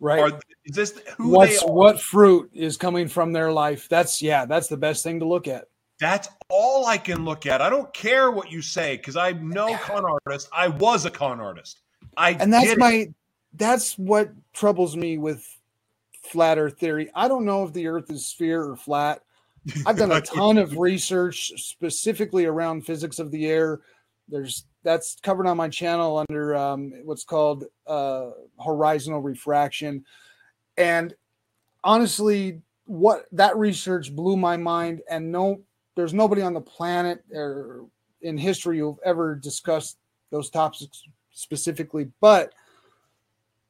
Speaker 3: Right. Are, is this who What's, What fruit is coming from their life? That's yeah, that's the best thing to look at.
Speaker 1: That's all I can look at. I don't care what you say because I'm no con artist. I was a con artist. I
Speaker 3: and that's my that's what troubles me with flat Earth theory. I don't know if the Earth is sphere or flat. I've done a ton of research specifically around physics of the air. There's that's covered on my channel under um, what's called uh, horizontal refraction. And honestly, what that research blew my mind. And no, there's nobody on the planet or in history who've ever discussed those topics specifically. But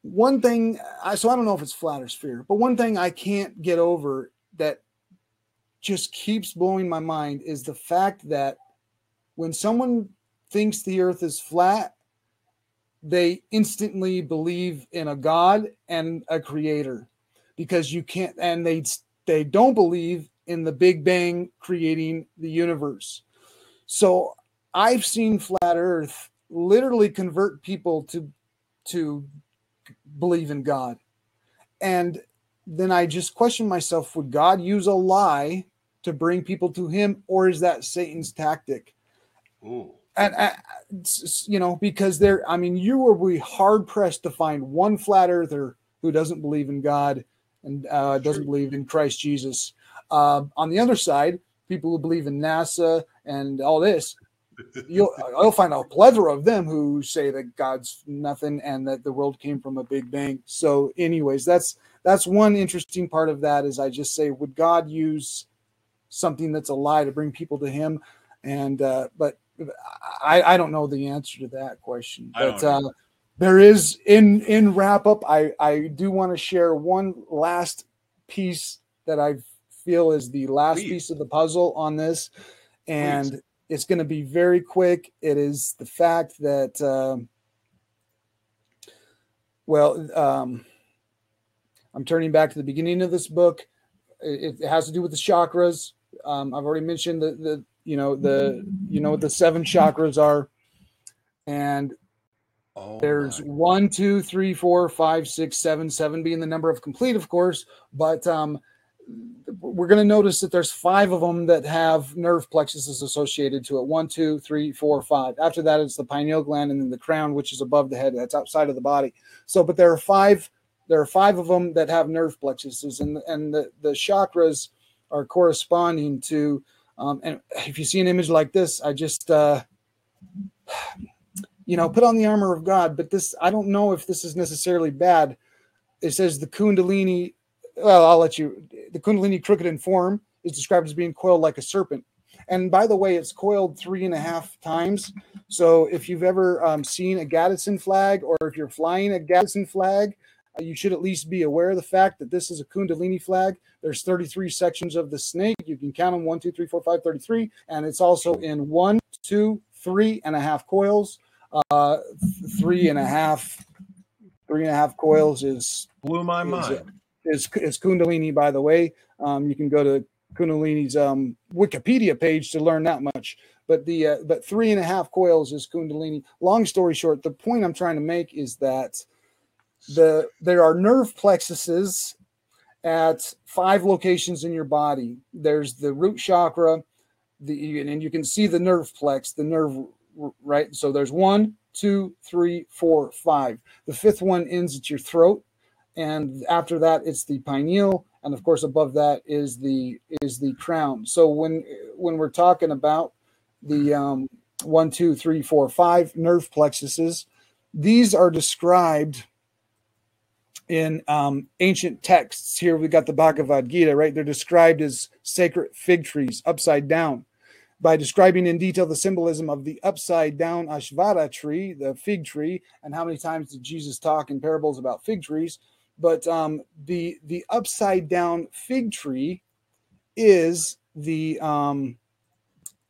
Speaker 3: one thing, I so I don't know if it's flat or sphere, but one thing I can't get over that just keeps blowing my mind is the fact that when someone thinks the earth is flat, they instantly believe in a god and a creator because you can't and they they don't believe in the big bang creating the universe. So I've seen flat earth literally convert people to to believe in God. And then I just question myself would God use a lie to bring people to him or is that Satan's tactic? Ooh. And uh, you know because there i mean you will be hard pressed to find one flat earther who doesn't believe in god and uh, doesn't believe in christ jesus. Uh, on the other side people who believe in nasa and all this you'll you'll find a plethora of them who say that god's nothing and that the world came from a big bang. So anyways that's that's one interesting part of that is i just say would god use something that's a lie to bring people to him and uh, but I, I don't know the answer to that question, but uh, there is in in wrap up. I I do want to share one last piece that I feel is the last Please. piece of the puzzle on this, and Please. it's going to be very quick. It is the fact that, uh, well, um, I'm turning back to the beginning of this book. It, it has to do with the chakras. Um, I've already mentioned the, the you know the you know what the seven chakras are and
Speaker 1: Oh,
Speaker 3: There's
Speaker 1: my.
Speaker 3: one, two, three, four, five, six, seven, seven being the number of complete, of course, but um, we're going to notice that there's five of them that have nerve plexuses associated to it. One, two, three, four, five. After that, it's the pineal gland and then the crown, which is above the head. That's outside of the body. So, but there are five. There are five of them that have nerve plexuses, and and the the chakras are corresponding to. Um, and if you see an image like this, I just. Uh, you know, put on the armor of God, but this, I don't know if this is necessarily bad. It says the Kundalini, well, I'll let you, the Kundalini crooked in form is described as being coiled like a serpent. And by the way, it's coiled three and a half times. So if you've ever um, seen a Gadsden flag or if you're flying a Gadsden flag, you should at least be aware of the fact that this is a Kundalini flag. There's 33 sections of the snake. You can count them one, two, three, four, five, 33. And it's also in one, two, three and a half coils uh, three and a half, three and a half coils is
Speaker 1: Blew my
Speaker 3: is,
Speaker 1: mind.
Speaker 3: is, is Kundalini. By the way, um, you can go to Kundalini's um, Wikipedia page to learn that much. But the uh, but three and a half coils is Kundalini. Long story short, the point I'm trying to make is that the there are nerve plexuses at five locations in your body. There's the root chakra, the and you can see the nerve plex, the nerve right? So there's one, two, three, four, five. The fifth one ends at your throat, and after that it's the pineal, and of course above that is the is the crown. So when when we're talking about the um, one, two, three, four, five nerve plexuses, these are described in um, ancient texts. Here we got the Bhagavad Gita, right? They're described as sacred fig trees upside down by describing in detail the symbolism of the upside down Ashvattha tree, the fig tree, and how many times did Jesus talk in parables about fig trees? But um, the the upside down fig tree is the um,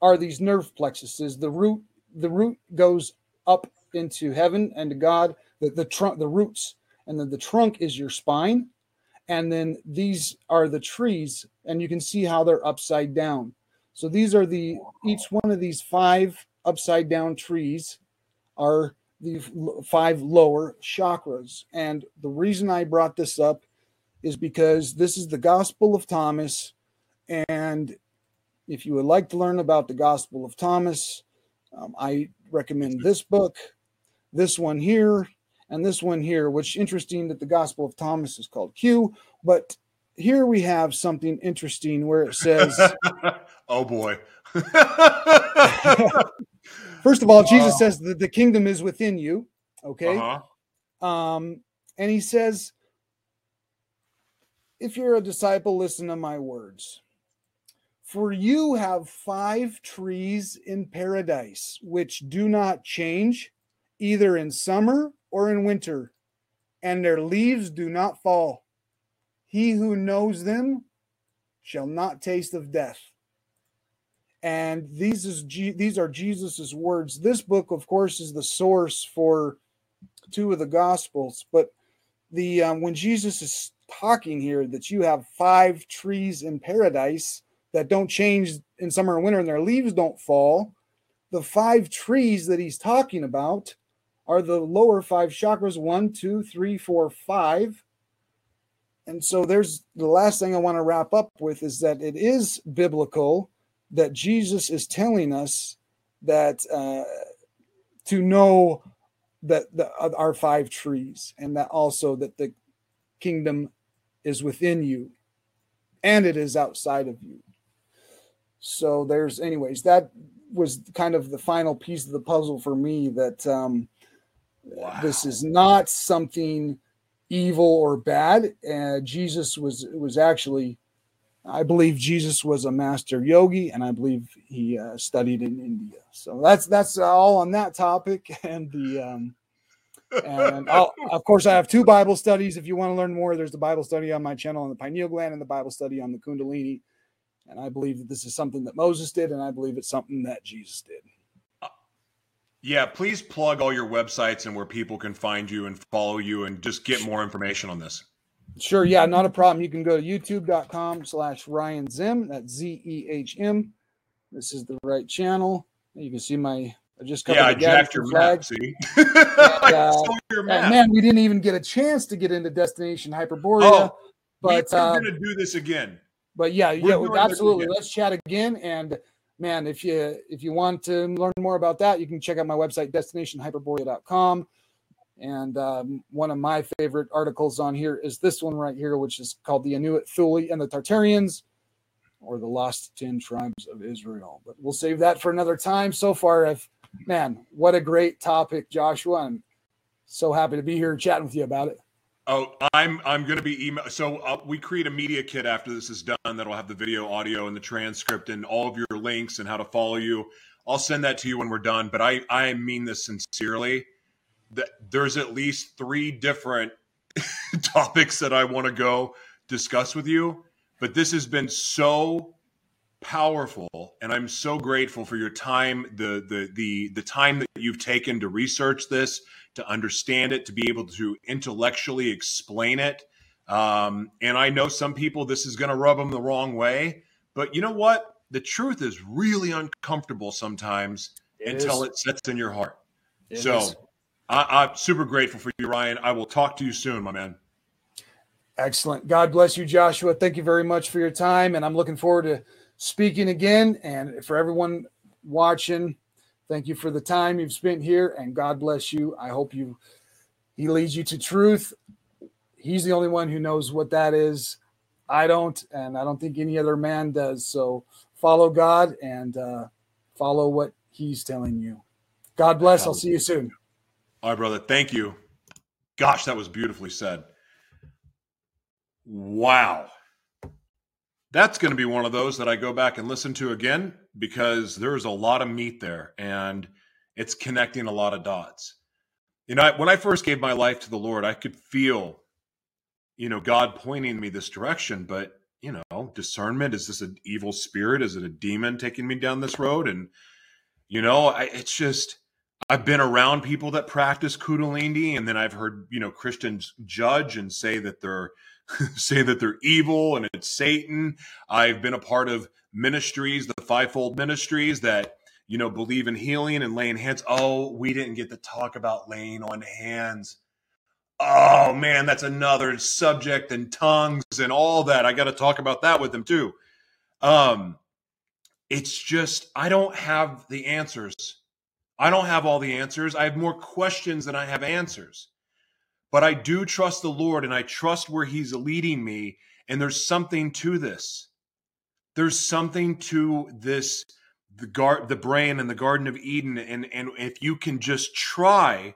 Speaker 3: are these nerve plexuses. The root the root goes up into heaven and to God. The the trunk the roots and then the trunk is your spine, and then these are the trees, and you can see how they're upside down. So these are the each one of these five upside down trees are the five lower chakras. And the reason I brought this up is because this is the Gospel of Thomas. And if you would like to learn about the Gospel of Thomas, um, I recommend this book, this one here, and this one here, which interesting that the Gospel of Thomas is called Q, but here we have something interesting where it says
Speaker 1: oh boy.
Speaker 3: First of all jesus says that the kingdom is within you okay?
Speaker 1: Uh-huh.
Speaker 3: um and he says if you're a disciple listen to my words. For you have five trees in paradise which do not change either in summer or in winter and their leaves do not fall he who knows them shall not taste of death. And these is these are Jesus's words. This book, of course, is the source for two of the gospels. But the um, when Jesus is talking here that you have five trees in paradise that don't change in summer and winter, and their leaves don't fall. The five trees that he's talking about are the lower five chakras: one, two, three, four, five and so there's the last thing I want to wrap up with is that it is biblical that Jesus is telling us that uh, to know that the, uh, our five trees and that also that the kingdom is within you and it is outside of you. So there's anyways that was kind of the final piece of the puzzle for me that um, wow. this is not something evil or bad. Uh, Jesus was was actually, I believe Jesus was a master yogi, and I believe he uh, studied in India. So that's that's all on that topic. And the um, and I'll, of course, I have two Bible studies. If you want to learn more, there's the Bible study on my channel on the pineal gland and the Bible study on the Kundalini. And I believe that this is something that Moses did, and I believe it's something that Jesus did.
Speaker 1: Yeah, please plug all your websites and where people can find you and follow you and just get more information on this.
Speaker 3: Sure. Yeah, not a problem. You can go to youtube.com slash Ryan Zehm. That's Z E H M. This is the right channel. You can see my I just got.
Speaker 1: yeah, I jacked your flag. map. See, and, uh,
Speaker 3: your map. man, we didn't even get a chance to get into Destination Hyperborea. Oh, but
Speaker 1: we're uh, going to do this again.
Speaker 3: But yeah, we're yeah, absolutely. Let's chat again. And man, if you if you want to learn more about that, you can check out my website, destinationhyperborea.com. And um, one of my favorite articles on here is this one right here, which is called The Inuit Thule and the Tartarians or the Lost Ten Tribes of Israel. But we'll save that for another time. So far, I've, man, what a great topic, Joshua. I'm so happy to be here chatting with you about it.
Speaker 1: Oh, I'm I'm going to be email. So uh, we create a media kit after this is done that'll have the video, audio, and the transcript, and all of your links and how to follow you. I'll send that to you when we're done. But I I mean this sincerely that there's at least three different topics that I want to go discuss with you. But this has been so powerful, and I'm so grateful for your time, the the the the time that you've taken to research this, to understand it, to be able to intellectually explain it. Um, and I know some people this is going to rub them the wrong way, but you know what? The truth is really uncomfortable sometimes it until is. it sets in your heart. It so is. I, I'm super grateful for you, Ryan. I will talk to you soon, my man.
Speaker 3: Excellent. God bless you, Joshua. Thank you very much for your time. And I'm looking forward to speaking again. And for everyone watching, thank you for the time you've spent here. And God bless you. I hope you he leads you to truth. He's the only one who knows what that is. I don't, and I don't think any other man does. So follow God and uh, follow what he's telling you. God bless. I'll see you soon.
Speaker 1: All right, brother. Thank you. Gosh, that was beautifully said. Wow. That's going to be one of those that I go back and listen to again because there's a lot of meat there and it's connecting a lot of dots. You know, when I first gave my life to the Lord, I could feel, you know, God pointing me this direction, but, you know, discernment is this an evil spirit? Is it a demon taking me down this road? And, you know, I, it's just, I've been around people that practice Kundalini, and then I've heard you know Christians judge and say that they're say that they're evil and it's Satan. I've been a part of ministries, the fivefold ministries that you know believe in healing and laying hands. Oh, we didn't get to talk about laying on hands. Oh man, that's another subject and tongues and all that. I got to talk about that with them too. Um, it's just I don't have the answers I don't have all the answers. I have more questions than I have answers. But I do trust the Lord and I trust where He's leading me. And there's something to this. There's something to this the gar- the brain and the Garden of Eden. And, and if you can just try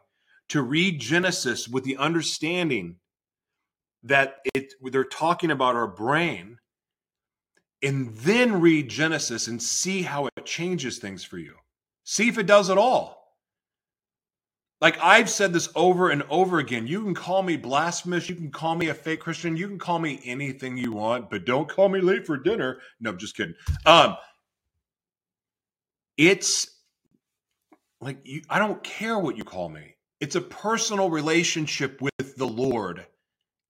Speaker 1: to read Genesis with the understanding that it they're talking about our brain, and then read Genesis and see how it changes things for you. See if it does at all. Like I've said this over and over again. You can call me blasphemous. You can call me a fake Christian. You can call me anything you want, but don't call me late for dinner. No, I'm just kidding. Um, it's like you, I don't care what you call me. It's a personal relationship with the Lord.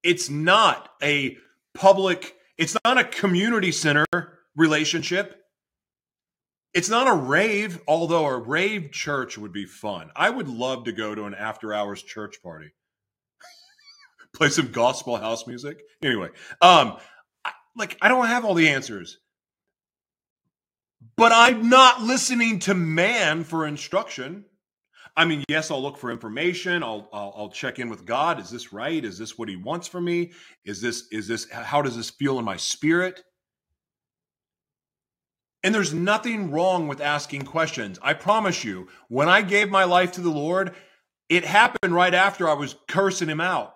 Speaker 1: It's not a public, it's not a community center relationship. It's not a rave, although a rave church would be fun. I would love to go to an after hours church party. Play some gospel house music. Anyway, um I, like I don't have all the answers. But I'm not listening to man for instruction. I mean, yes, I'll look for information. I'll, I'll, I'll check in with God. Is this right? Is this what He wants for me? Is this is this how does this feel in my spirit? And there's nothing wrong with asking questions. I promise you, when I gave my life to the Lord, it happened right after I was cursing him out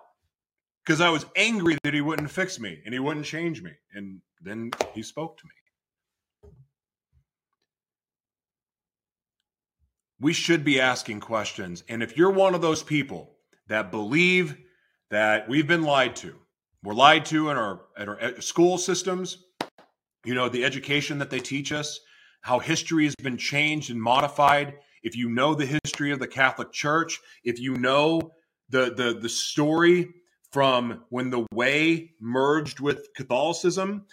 Speaker 1: because I was angry that he wouldn't fix me and he wouldn't change me. And then he spoke to me. We should be asking questions. And if you're one of those people that believe that we've been lied to, we're lied to in our, in our school systems, you know, the education that they teach us, how history has been changed and modified. If you know the history of the Catholic Church, if you know the the the story from when the way merged with Catholicism,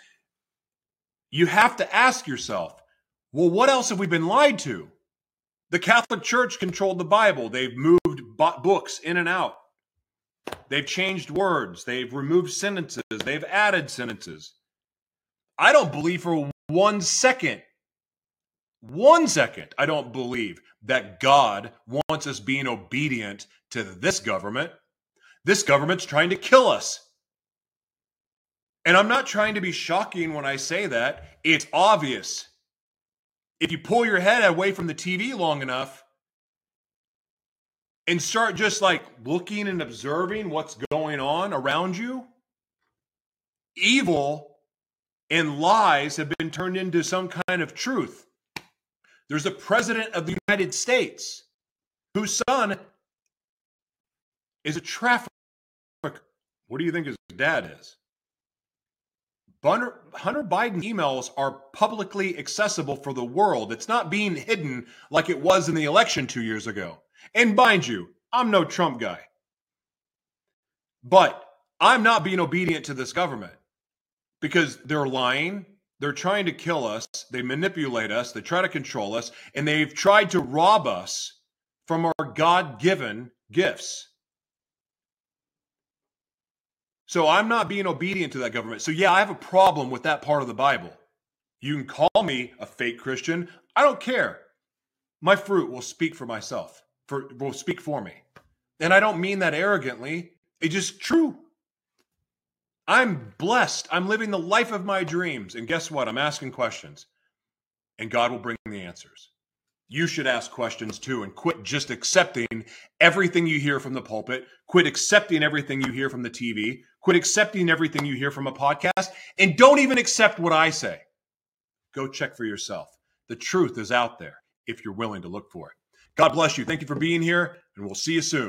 Speaker 1: you have to ask yourself, well, what else have we been lied to? The Catholic Church controlled the Bible. They've moved books in and out. They've changed words. They've removed sentences. They've added sentences. I don't believe for one second, one second, I don't believe that God wants us being obedient to this government. This government's trying to kill us. And I'm not trying to be shocking when I say that. It's obvious. If you pull your head away from the TV long enough and start just like looking and observing what's going on around you, evil and lies have been turned into some kind of truth. There's a president of the United States whose son is a trafficker. What do you think his dad is? Hunter, Biden emails are publicly accessible for the world. It's not being hidden like it was in the election two years ago. And mind you, I'm no Trump guy. But I'm not being obedient to this government because they're lying. They're trying to kill us. They manipulate us. They try to control us. And they've tried to rob us from our God given gifts. So I'm not being obedient to that government. So yeah, I have a problem with that part of the Bible. You can call me a fake Christian. I don't care. My fruit will speak for myself, for will speak for me. And I don't mean that arrogantly. It's just true. I'm blessed. I'm living the life of my dreams. And guess what? I'm asking questions. And God will bring the answers you should ask questions too and quit just accepting everything you hear from the pulpit, quit accepting everything you hear from the TV, quit accepting everything you hear from a podcast, and don't even accept what I say. Go check for yourself. The truth is out there if you're willing to look for it. God bless you. Thank you for being here, and we'll see you soon.